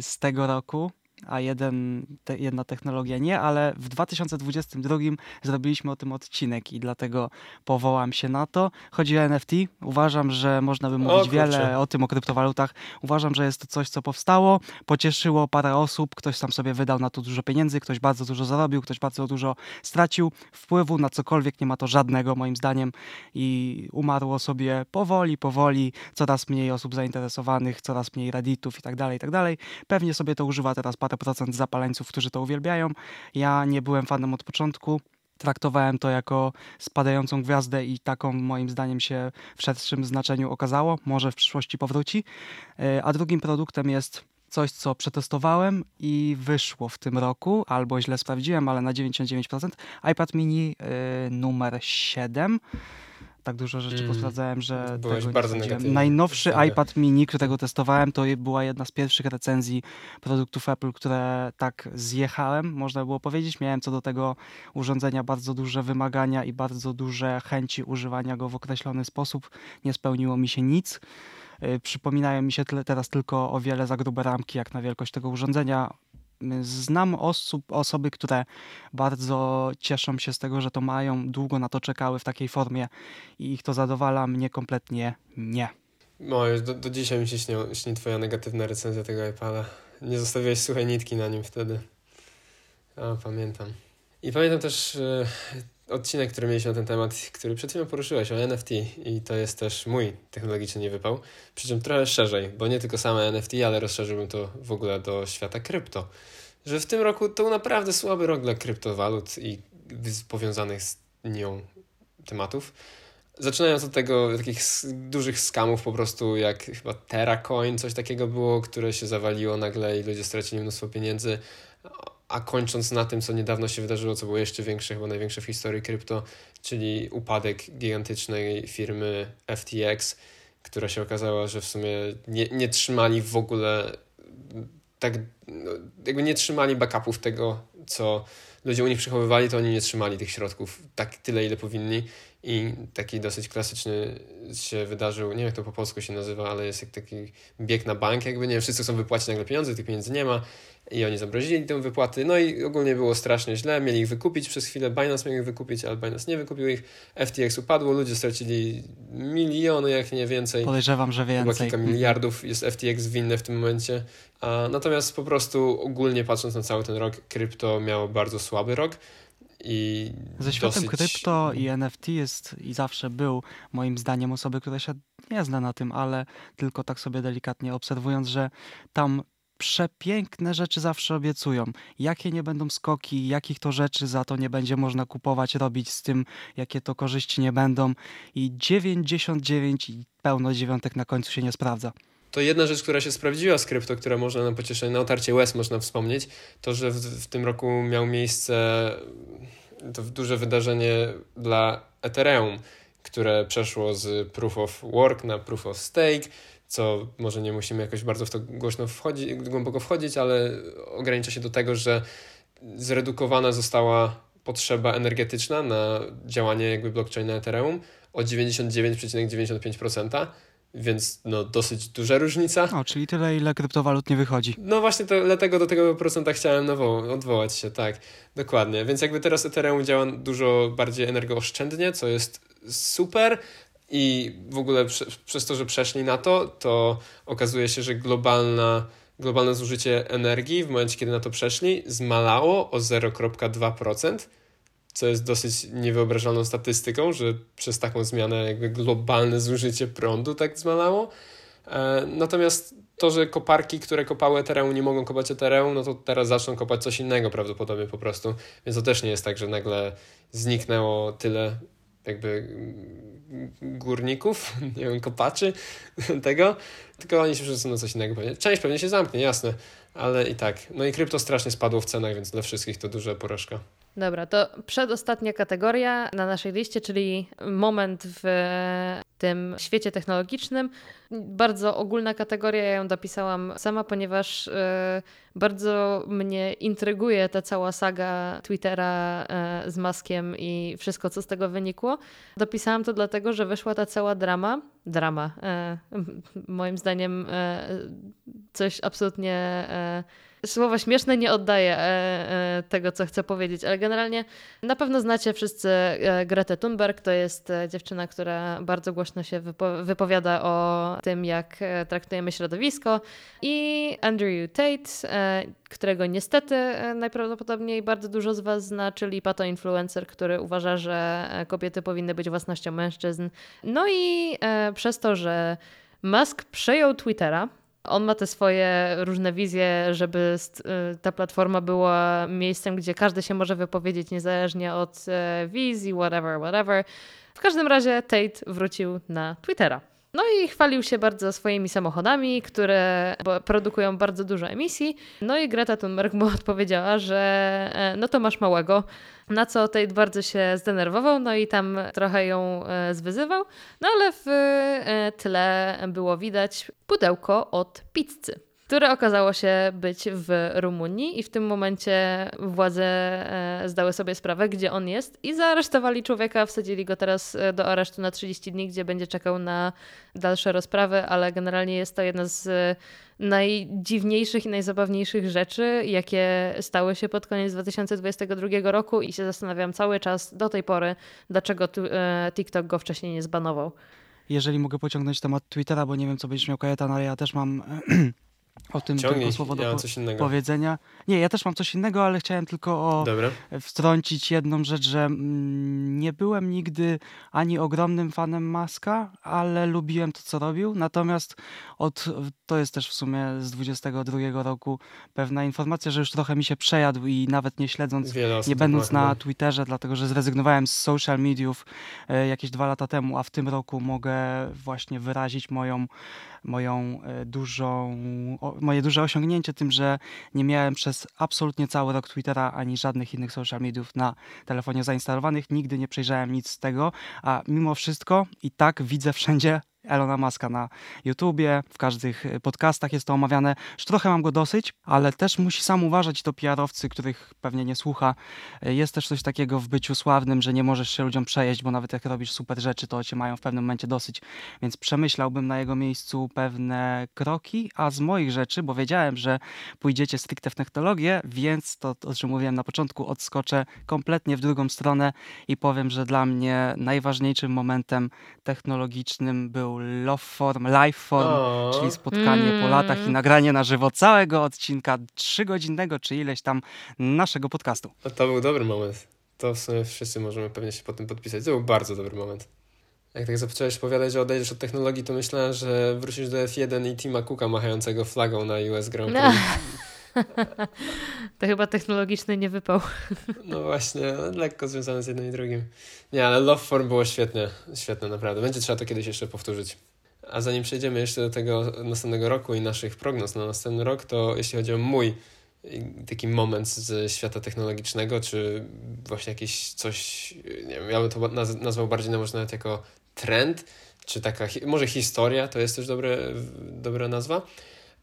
z tego roku, a jeden, te, jedna technologia nie, ale w 2022 zrobiliśmy o tym odcinek i dlatego powołam się na to. Chodzi o NFT. Uważam, że można by mówić o, wiele o tym, o kryptowalutach. Uważam, że jest to coś, co powstało, pocieszyło parę osób, ktoś tam sobie wydał na to dużo pieniędzy, ktoś bardzo dużo zarobił, ktoś bardzo dużo stracił. Wpływu na cokolwiek nie ma to żadnego, moim zdaniem, i umarło sobie powoli, powoli, coraz mniej osób zainteresowanych, coraz mniej redditów i tak dalej, i tak dalej. Pewnie sobie to używa teraz parę procent zapaleńców, którzy to uwielbiają. Ja nie byłem fanem od początku. Traktowałem to jako spadającą gwiazdę i taką moim zdaniem się w szerszym znaczeniu okazało. Może w przyszłości powróci. E, a drugim produktem jest coś, co przetestowałem i wyszło w tym roku, albo źle sprawdziłem, ale na 99%. iPad mini y, numer 7 tak dużo rzeczy mm. posprawdzałem, że Byłeś tego bardzo Najnowszy iPad mini, którego testowałem, to była jedna z pierwszych recenzji produktów Apple, które tak zjechałem, można było powiedzieć. Miałem co do tego urządzenia bardzo duże wymagania i bardzo duże chęci używania go w określony sposób. Nie spełniło mi się nic. Y, przypominają mi się teraz tylko o wiele za grube ramki, jak na wielkość tego urządzenia. Znam osób, osoby, które bardzo cieszą się z tego, że to mają, długo na to czekały w takiej formie i ich to zadowala, mnie kompletnie nie. No, do, do dzisiaj mi się śni, śni twoja negatywna recenzja tego iPada. Nie zostawiłeś suchej nitki na nim wtedy. A, pamiętam. I pamiętam też e, odcinek, który mieliśmy na ten temat, który przed chwilą poruszyłeś o NFT i to jest też mój technologiczny niewypał. Przy czym trochę szerzej, bo nie tylko same NFT, ale rozszerzyłbym to w ogóle do świata krypto. Że w tym roku to był naprawdę słaby rok dla kryptowalut i powiązanych z nią tematów. Zaczynając od tego takich dużych skamów po prostu jak chyba TerraCoin, coś takiego było, które się zawaliło nagle i ludzie stracili mnóstwo pieniędzy a kończąc na tym, co niedawno się wydarzyło, co było jeszcze większe, chyba największe w historii krypto, czyli upadek gigantycznej firmy FTX, która się okazała, że w sumie nie, nie trzymali w ogóle tak, no, jakby nie trzymali backupów tego, co ludzie u nich przechowywali, to oni nie trzymali tych środków tak tyle, ile powinni i taki dosyć klasyczny się wydarzył, nie wiem jak to po polsku się nazywa, ale jest jak taki bieg na bank, jakby nie wiem, wszyscy chcą wypłacić nagle pieniądze, tych pieniędzy nie ma. I oni zamrozili tę wypłaty, no i ogólnie było strasznie źle, mieli ich wykupić przez chwilę, Binance miał ich wykupić, ale Binance nie wykupił ich, FTX upadło, ludzie stracili miliony, jak nie więcej. Podejrzewam, że więcej. Chyba kilka miliardów jest FTX winne w tym momencie, a natomiast po prostu ogólnie patrząc na cały ten rok, krypto miało bardzo słaby rok, i Ze światem dosyć... krypto i NFT jest i zawsze był moim zdaniem osoby, które się nie zna na tym, ale tylko tak sobie delikatnie obserwując, że tam przepiękne rzeczy zawsze obiecują. Jakie nie będą skoki, jakich to rzeczy za to nie będzie można kupować, robić z tym, jakie to korzyści nie będą. I 99 i pełno dziewiątek na końcu się nie sprawdza. To jedna rzecz, która się sprawdziła z krypto, która można na pocieszenie, na otarcie łez można wspomnieć, to, że w, w tym roku miał miejsce to duże wydarzenie dla Ethereum, które przeszło z Proof of Work na Proof of Stake, co może nie musimy jakoś bardzo w to głośno głęboko wchodzić, ale ogranicza się do tego, że zredukowana została potrzeba energetyczna na działanie jakby blockchaina Ethereum o 99,95%. Więc no, dosyć duża różnica. O, czyli tyle, ile kryptowalut nie wychodzi. No właśnie to, dlatego do tego procenta chciałem nowo, odwołać się, tak. Dokładnie. Więc jakby teraz Ethereum działa dużo bardziej energooszczędnie, co jest super, i w ogóle prze, przez to, że przeszli na to, to okazuje się, że globalna globalne zużycie energii w momencie, kiedy na to przeszli, zmalało o 0,2%, co jest dosyć niewyobrażalną statystyką, że przez taką zmianę jakby globalne zużycie prądu tak zmalało. E, natomiast to, że koparki, które kopały Ethereum nie mogą kopać Ethereum, no to teraz zaczną kopać coś innego prawdopodobnie po prostu. Więc to też nie jest tak, że nagle zniknęło tyle jakby górników, nie wiem, kopaczy tego, tylko oni się przerzucą na coś innego pewnie. Część pewnie się zamknie, jasne, ale i tak. No i krypto strasznie spadło w cenach, więc dla wszystkich to duża porażka. Dobra, to przedostatnia kategoria na naszej liście, czyli moment w tym świecie technologicznym. Bardzo ogólna kategoria, ja ją dopisałam sama, ponieważ y, bardzo mnie intryguje ta cała saga Twittera y, z Maskiem i wszystko, co z tego wynikło. Dopisałam to dlatego, że wyszła ta cała drama. Drama. Y, moim zdaniem coś absolutnie słowa śmieszne nie oddaje e, e, tego, co chcę powiedzieć, ale generalnie na pewno znacie wszyscy e, Gretę Thunberg. To jest dziewczyna, która bardzo głośno się wypo wypowiada o tym, jak traktujemy środowisko. I Andrew Tate, którego niestety najprawdopodobniej bardzo dużo z Was zna, czyli pato influencer, który uważa, że kobiety powinny być własnością mężczyzn. No i przez to, że Musk przejął Twittera, on ma te swoje różne wizje, żeby y, ta platforma była miejscem, gdzie każdy się może wypowiedzieć niezależnie od e, wizji, whatever, whatever. W każdym razie Tate wrócił na Twittera. No i chwalił się bardzo swoimi samochodami, które produkują bardzo dużo emisji. No i Greta Thunberg mu odpowiedziała, że e, no to masz małego. Na co Tate bardzo się zdenerwował, no i tam trochę ją e, zwyzywał. No ale w e, tle było widać pudełko od pizzy które okazało się być w Rumunii i w tym momencie władze e, zdały sobie sprawę, gdzie on jest i zaaresztowali człowieka, wsadzili go teraz do aresztu na 30 dni, gdzie będzie czekał na dalsze rozprawy, ale generalnie jest to jedna z najdziwniejszych i najzabawniejszych rzeczy, jakie stały się pod koniec 2022 roku i się zastanawiam cały czas do tej pory, dlaczego TikTok go wcześniej nie zbanował. Jeżeli mogę pociągnąć temat Twittera, bo nie wiem, co będziesz miał Kajetan, ale ja też mam o tym Ciągnij, tylko słowo do ja po powiedzenia. Nie, ja też mam coś innego, ale chciałem tylko o Dobra. wtrącić jedną rzecz, że mm, nie byłem nigdy ani ogromnym fanem Maska, ale lubiłem to, co robił. Natomiast od, to jest też w sumie z 22 roku pewna informacja, że już trochę mi się przejadł i nawet nie śledząc, nie będąc na Twitterze, dlatego że zrezygnowałem z social mediów e, jakieś dwa lata temu, a w tym roku mogę właśnie wyrazić moją moją e, dużą, moje duże osiągnięcie tym, że nie miałem przez absolutnie cały rok Twittera ani żadnych innych social mediów na telefonie zainstalowanych. Nigdy nie przejrzałem nic z tego, a mimo wszystko i tak widzę wszędzie Elona Muska na YouTubie, w każdych y, podcastach jest to omawiane. Już trochę mam go dosyć, ale też musi sam uważać to PR-owcy, których pewnie nie słucha. Y, jest też coś takiego w byciu sławnym, że nie możesz się ludziom przejeść, bo nawet jak robisz super rzeczy, to cię mają w pewnym momencie dosyć. Więc przemyślałbym na jego miejscu pewne kroki, a z moich rzeczy, bo wiedziałem, że pójdziecie stricte w technologię, więc to, o czym mówiłem na początku, odskoczę kompletnie w drugą stronę i powiem, że dla mnie najważniejszym momentem technologicznym był Love Form, Live Form, o. czyli spotkanie mm. po latach i nagranie na żywo całego odcinka trzygodzinnego, czy ileś tam naszego podcastu. To był dobry moment. To w sumie wszyscy możemy pewnie się po tym podpisać. To był bardzo dobry moment. Jak tak zacząłeś opowiadać, że odejdziesz od technologii, to myślałem, że wrócisz do F1 i Tima Cooka machającego flagą na US Grand Prix. No. to chyba technologiczny nie wypał. no właśnie, lekko związane z jednym i drugim. Nie, ale Love Form było świetne, świetne naprawdę. Będzie trzeba to kiedyś jeszcze powtórzyć. A zanim przejdziemy jeszcze do tego następnego roku i naszych prognoz na następny rok, to jeśli chodzi o mój taki moment z świata technologicznego, czy właśnie jakieś coś, nie wiem, ja bym to nazwał bardziej może nawet jako trend, czy taka, może historia, to jest też dobre, dobra nazwa,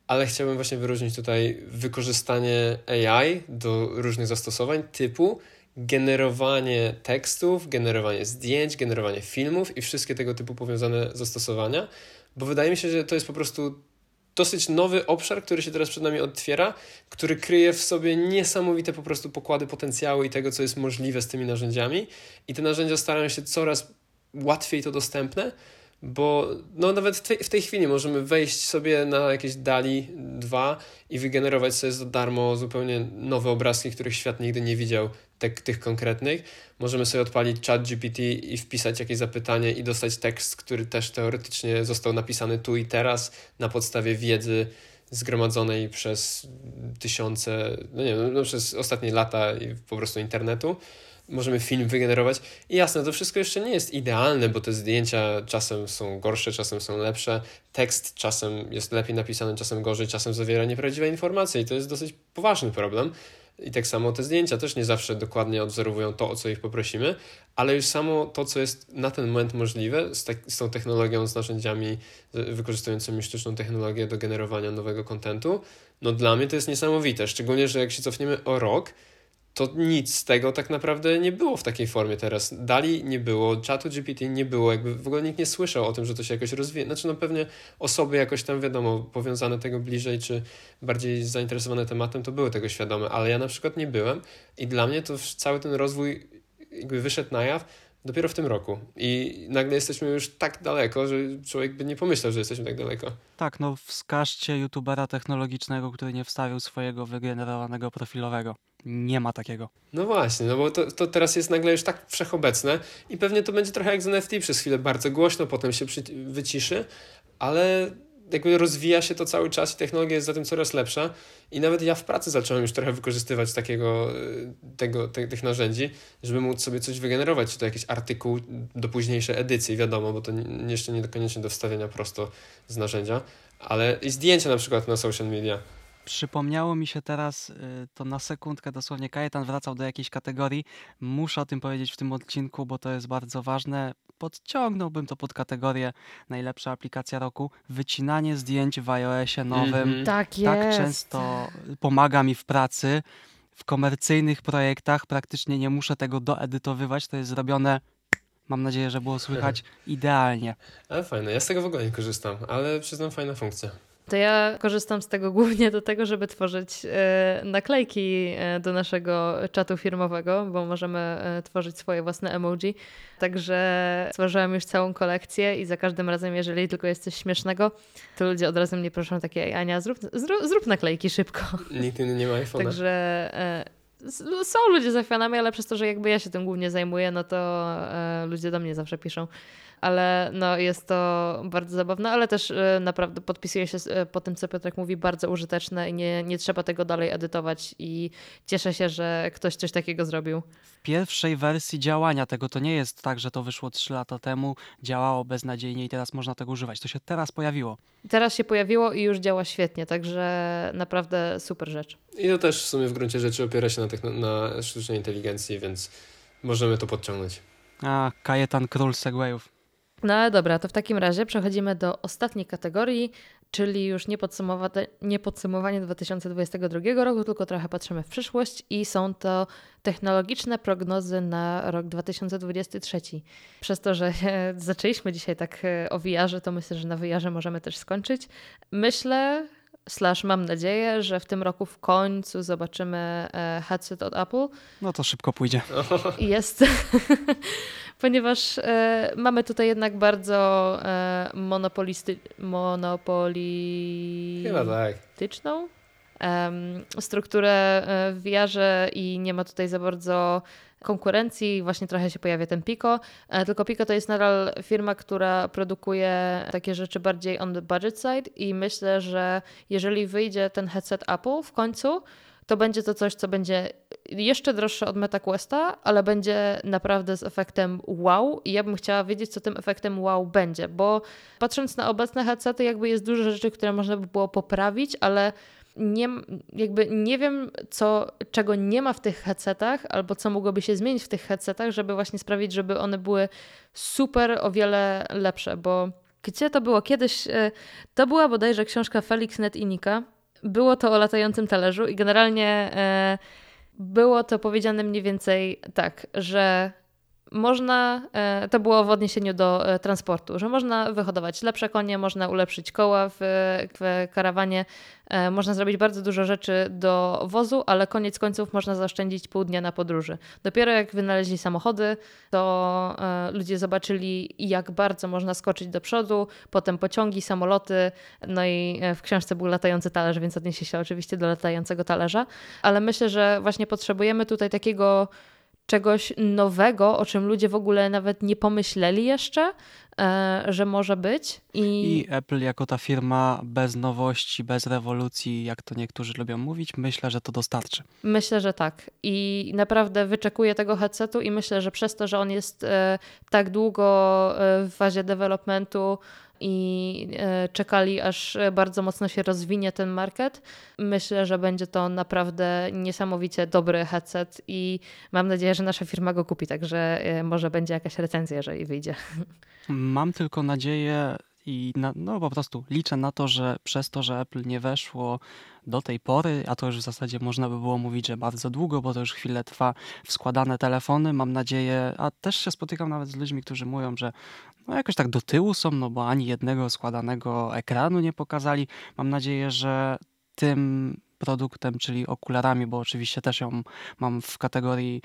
ale chciałbym właśnie wyróżnić tutaj wykorzystanie AI do różnych zastosowań typu generowanie tekstów, generowanie zdjęć, generowanie filmów i wszystkie tego typu powiązane zastosowania, bo wydaje mi się, że to jest po prostu dosyć nowy obszar, który się teraz przed nami otwiera, który kryje w sobie niesamowite po prostu pokłady potencjału i tego, co jest możliwe z tymi narzędziami. I te narzędzia starają się coraz łatwiej to dostępne, bo no nawet w tej, w tej chwili możemy wejść sobie na jakieś DALI 2 i wygenerować sobie za darmo zupełnie nowe obrazki, których świat nigdy nie widział, te, tych konkretnych. Możemy sobie odpalić chat GPT i wpisać jakieś zapytanie i dostać tekst, który też teoretycznie został napisany tu i teraz na podstawie wiedzy zgromadzonej przez tysiące, no nie wiem, no przez ostatnie lata i po prostu internetu możemy film wygenerować. I jasne, to wszystko jeszcze nie jest idealne, bo te zdjęcia czasem są gorsze, czasem są lepsze, tekst czasem jest lepiej napisany, czasem gorzej, czasem zawiera nieprawdziwe informacje i to jest dosyć poważny problem. I tak samo te zdjęcia też nie zawsze dokładnie odwzorowują to, o co ich poprosimy, ale już samo to, co jest na ten moment możliwe z, tak, z tą technologią, z narzędziami wykorzystującymi sztuczną technologię do generowania nowego kontentu, no dla mnie to jest niesamowite. Szczególnie, że jak się cofniemy o rok, to nic z tego tak naprawdę nie było w takiej formie teraz. Dali nie było, czatu GPT nie było, jakby w ogóle nikt nie słyszał o tym, że to się jakoś rozwija. Znaczy, no pewnie osoby jakoś tam, wiadomo, powiązane tego bliżej, czy bardziej zainteresowane tematem, to były tego świadome, ale ja na przykład nie byłem i dla mnie to cały ten rozwój jakby wyszedł na jaw dopiero w tym roku. I nagle jesteśmy już tak daleko, że człowiek by nie pomyślał, że jesteśmy tak daleko. Tak, no wskażcie youtubera technologicznego, który nie wstawił swojego wygenerowanego profilowego. Nie ma takiego. No właśnie, no bo to, to teraz jest nagle już tak wszechobecne i pewnie to będzie trochę jak z NFT przez chwilę bardzo głośno, potem się wyciszy, ale jakby rozwija się to cały czas i technologia jest za tym coraz lepsza i nawet ja w pracy zacząłem już trochę wykorzystywać takiego, tego, te, tych narzędzi, żeby móc sobie coś wygenerować, czy to jakiś artykuł do późniejszej edycji, wiadomo, bo to jeszcze nie koniecznie do wstawienia prosto z narzędzia, ale i zdjęcia na przykład na social media. Przypomniało mi się teraz, y, to na sekundkę dosłownie Kajetan wracał do jakiejś kategorii. Muszę o tym powiedzieć w tym odcinku, bo to jest bardzo ważne. Podciągnąłbym to pod kategorię najlepsza aplikacja roku. Wycinanie zdjęć w iOSie nowym. Mm -hmm. Tak, tak jest. Tak często pomaga mi w pracy. W komercyjnych projektach praktycznie nie muszę tego doedytowywać. To jest zrobione Mam nadzieję, że było słychać idealnie. Ale fajne, ja z tego w ogóle nie korzystam, ale przyznam fajna funkcja. To ja korzystam z tego głównie do tego, żeby tworzyć e, naklejki e, do naszego czatu firmowego, bo możemy e, tworzyć swoje własne emoji. Także stworzyłam już całą kolekcję i za każdym razem, jeżeli tylko jest coś śmiesznego, to ludzie od razu mnie proszą takie, Ania, zrób, zrób, zrób naklejki szybko. Nikt inny nie ma iPhone'a. Także są ludzie zachwianami, ale przez to, że jakby ja się tym głównie zajmuję, no to ludzie do mnie zawsze piszą ale no, jest to bardzo zabawne, ale też e, naprawdę podpisuję się e, po tym, co Piotrek mówi, bardzo użyteczne i nie, nie trzeba tego dalej edytować i cieszę się, że ktoś coś takiego zrobił. W pierwszej wersji działania tego to nie jest tak, że to wyszło 3 lata temu, działało beznadziejnie i teraz można tego używać. To się teraz pojawiło. Teraz się pojawiło i już działa świetnie, także naprawdę super rzecz. I to też w sumie w gruncie rzeczy opiera się na, na sztucznej inteligencji, więc możemy to podciągnąć. A, Kajetan król segwayów. No dobra, to w takim razie przechodzimy do ostatniej kategorii, czyli już nie, nie podsumowanie 2022 roku, tylko trochę patrzymy w przyszłość i są to technologiczne prognozy na rok 2023. Przez to, że zaczęliśmy dzisiaj tak e, o VR, to myślę, że na VR możemy też skończyć. Myślę, slash mam nadzieję, że w tym roku w końcu zobaczymy e, headset od Apple. No to szybko pójdzie. Jest, ponieważ e, mamy tutaj jednak bardzo e, monopolisty, monopolistyczną tak. strukturę e, w VR i nie ma tutaj za bardzo konkurencji, właśnie trochę się pojawia ten Pico, e, tylko Pico to jest nadal firma, która produkuje takie rzeczy bardziej on the budget side i myślę, że jeżeli wyjdzie ten headset Apple w końcu, to będzie to coś, co będzie jeszcze droższe od MetaQuesta, ale będzie naprawdę z efektem wow i ja bym chciała wiedzieć, co tym efektem wow będzie, bo patrząc na obecne headsety, jakby jest dużo rzeczy, które można by było poprawić, ale nie, jakby nie wiem, co, czego nie ma w tych headsetach, albo co mogłoby się zmienić w tych headsetach, żeby właśnie sprawić, żeby one były super, o wiele lepsze, bo gdzie to było? Kiedyś, e, to była bodajże książka Felix Net i Nika. Było to o latającym talerzu i generalnie e, było to powiedziane mniej więcej tak, że można, e, to było w odniesieniu do e, transportu, że można wyhodować lepsze konie, można ulepszyć koła w, w karawanie, e, można zrobić bardzo dużo rzeczy do wozu, ale koniec końców można zaoszczędzić pół dnia na podróży. Dopiero jak wynaleźli samochody, to ludzie zobaczyli, jak bardzo można skoczyć do przodu, potem pociągi, samoloty, no i w książce był latający talerz, więc odniesie się oczywiście do latającego talerza, ale myślę, że właśnie potrzebujemy tutaj takiego czegoś nowego, o czym ludzie w ogóle nawet nie pomyśleli jeszcze, e, że może być. I... I Apple jako ta firma bez nowości, bez rewolucji, jak to niektórzy lubią mówić, myślę, że to dostarczy. Myślę, że tak. I naprawdę wyczekuję tego headsetu i myślę, że przez to, że on jest e, tak długo e, w fazie developmentu, i e, czekali, aż bardzo mocno się rozwinie ten market. Myślę, że będzie to naprawdę niesamowicie dobry headset i mam nadzieję, że nasza firma go kupi, także e, może będzie jakaś recenzja, jeżeli wyjdzie. Mam tylko nadzieję, i na, no po prostu liczę na to, że przez to, że Apple nie weszło do tej pory, a to już w zasadzie można by było mówić, że bardzo długo, bo to już chwilę trwa w składane telefony, mam nadzieję, a też się spotykam nawet z ludźmi, którzy mówią, że no jakoś tak do tyłu są, no bo ani jednego składanego ekranu nie pokazali. Mam nadzieję, że tym produktem, czyli okularami, bo oczywiście też ją mam w kategorii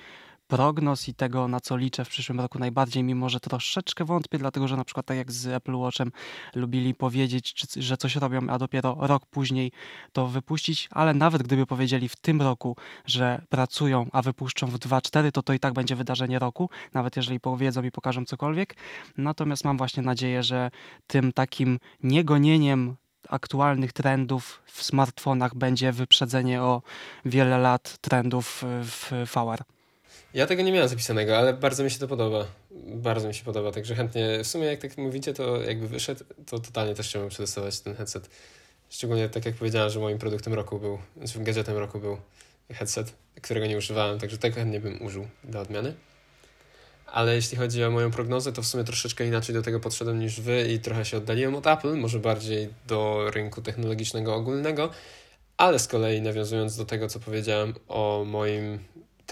prognoz i tego, na co liczę w przyszłym roku najbardziej, mimo że troszeczkę wątpię, dlatego że na przykład tak jak z Apple Watchem lubili powiedzieć, czy, że coś robią, a dopiero rok później to wypuścić, ale nawet gdyby powiedzieli w tym roku, że pracują, a wypuszczą w 2.4, to to i tak będzie wydarzenie roku, nawet jeżeli powiedzą i pokażą cokolwiek. Natomiast mam właśnie nadzieję, że tym takim niegonieniem aktualnych trendów w smartfonach będzie wyprzedzenie o wiele lat trendów w VR. Ja tego nie miałem zapisanego, ale bardzo mi się to podoba. Bardzo mi się podoba, także chętnie, w sumie jak tak mówicie, to jakby wyszedł, to totalnie też chciałbym przetestować ten headset. Szczególnie tak jak powiedziałem, że moim produktem roku był, znaczy gadżetem roku był headset, którego nie używałem, także tego chętnie bym użył do odmiany. Ale jeśli chodzi o moją prognozę, to w sumie troszeczkę inaczej do tego podszedłem niż wy i trochę się oddaliłem od Apple, może bardziej do rynku technologicznego ogólnego, ale z kolei nawiązując do tego, co powiedziałem o moim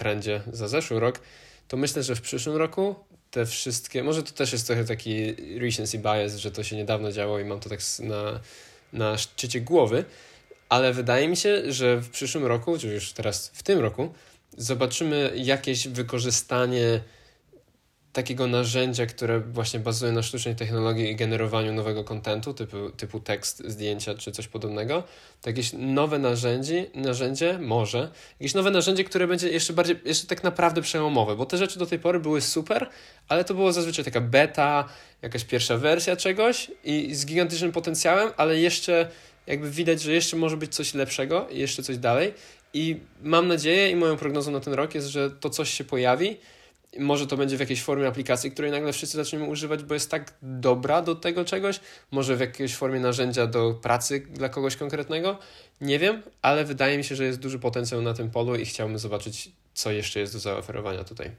trendzie za zeszły rok, to myślę, że w przyszłym roku te wszystkie, może to też jest trochę taki recency bias, że to się niedawno działo i mam to tak na, na szczycie głowy, ale wydaje mi się, że w przyszłym roku, czy już teraz w tym roku, zobaczymy jakieś wykorzystanie takiego narzędzia, które właśnie bazuje na sztucznej technologii i generowaniu nowego kontentu, typu, typu tekst, zdjęcia czy coś podobnego, to jakieś nowe narzędzie, narzędzie, może, jakieś nowe narzędzie, które będzie jeszcze bardziej, jeszcze tak naprawdę przełomowe, bo te rzeczy do tej pory były super, ale to było zazwyczaj taka beta, jakaś pierwsza wersja czegoś i z gigantycznym potencjałem, ale jeszcze jakby widać, że jeszcze może być coś lepszego i jeszcze coś dalej. I mam nadzieję i moją prognozą na ten rok jest, że to coś się pojawi, może to będzie w jakiejś formie aplikacji, której nagle wszyscy zaczniemy używać, bo jest tak dobra do tego czegoś. Może w jakiejś formie narzędzia do pracy dla kogoś konkretnego. Nie wiem, ale wydaje mi się, że jest duży potencjał na tym polu i chciałbym zobaczyć, co jeszcze jest do zaoferowania tutaj.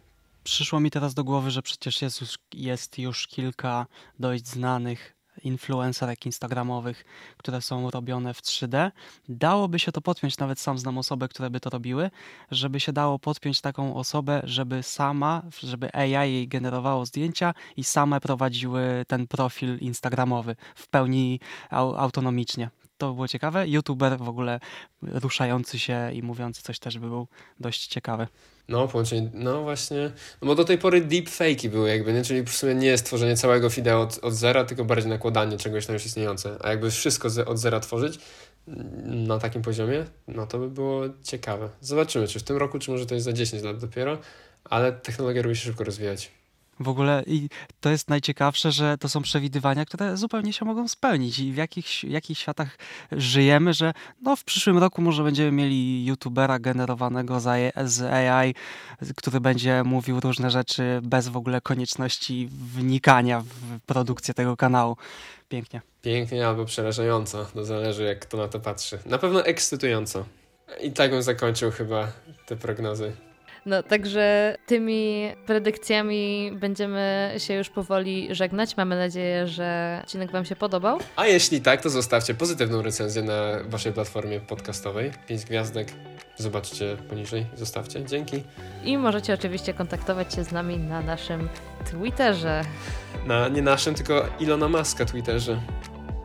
Przyszło mi teraz do głowy, że przecież jest już, jest już kilka dość znanych influencerek instagramowych, które są robione w 3D. Dałoby się to podpiąć, nawet sam znam osoby, które by to robiły, żeby się dało podpiąć taką osobę, żeby sama, żeby AI jej generowało zdjęcia i same prowadziły ten profil instagramowy w pełni autonomicznie. To by było ciekawe. YouTuber w ogóle ruszający się i mówiący coś też by był dość ciekawy. No, połączenie, no właśnie, no bo do tej pory deepfake'i były jakby, nie? czyli w sumie nie jest tworzenie całego wideo od, od zera, tylko bardziej nakładanie czegoś na już istniejące. A jakby wszystko z, od zera tworzyć mm, na takim poziomie, no to by było ciekawe. Zobaczymy, czy w tym roku, czy może to jest za 10 lat dopiero, ale technologia robi się szybko rozwijać. W ogóle i to jest najciekawsze, że to są przewidywania, które zupełnie się mogą spełnić i w jakich, jakich światach żyjemy, że no w przyszłym roku może będziemy mieli youtubera generowanego z AI, który będzie mówił różne rzeczy bez w ogóle konieczności wnikania w produkcję tego kanału. Pięknie. Pięknie albo przerażająco, to zależy jak kto na to patrzy. Na pewno ekscytująco. I tak bym zakończył chyba te prognozy. No, także tymi predykcjami będziemy się już powoli żegnać. Mamy nadzieję, że odcinek Wam się podobał. A jeśli tak, to zostawcie pozytywną recenzję na waszej platformie podcastowej. Pięć gwiazdek. Zobaczcie poniżej, zostawcie. Dzięki. I możecie oczywiście kontaktować się z nami na naszym Twitterze. Na nie naszym, tylko Ilona Maska Twitterze.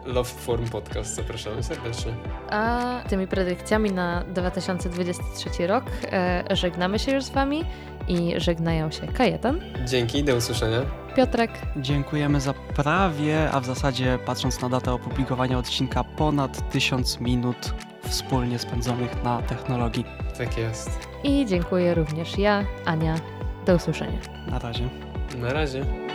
Love Form Podcast. Zapraszamy serdecznie. A tymi predykcjami na 2023 rok e, żegnamy się już z Wami i żegnają się Kajetan, Dzięki, do usłyszenia. Piotrek Dziękujemy za prawie, a w zasadzie patrząc na datę opublikowania odcinka, ponad 1000 minut wspólnie spędzonych na technologii. Tak jest. i dziękuję również ja, Ania. Do usłyszenia. Na razie. Na razie.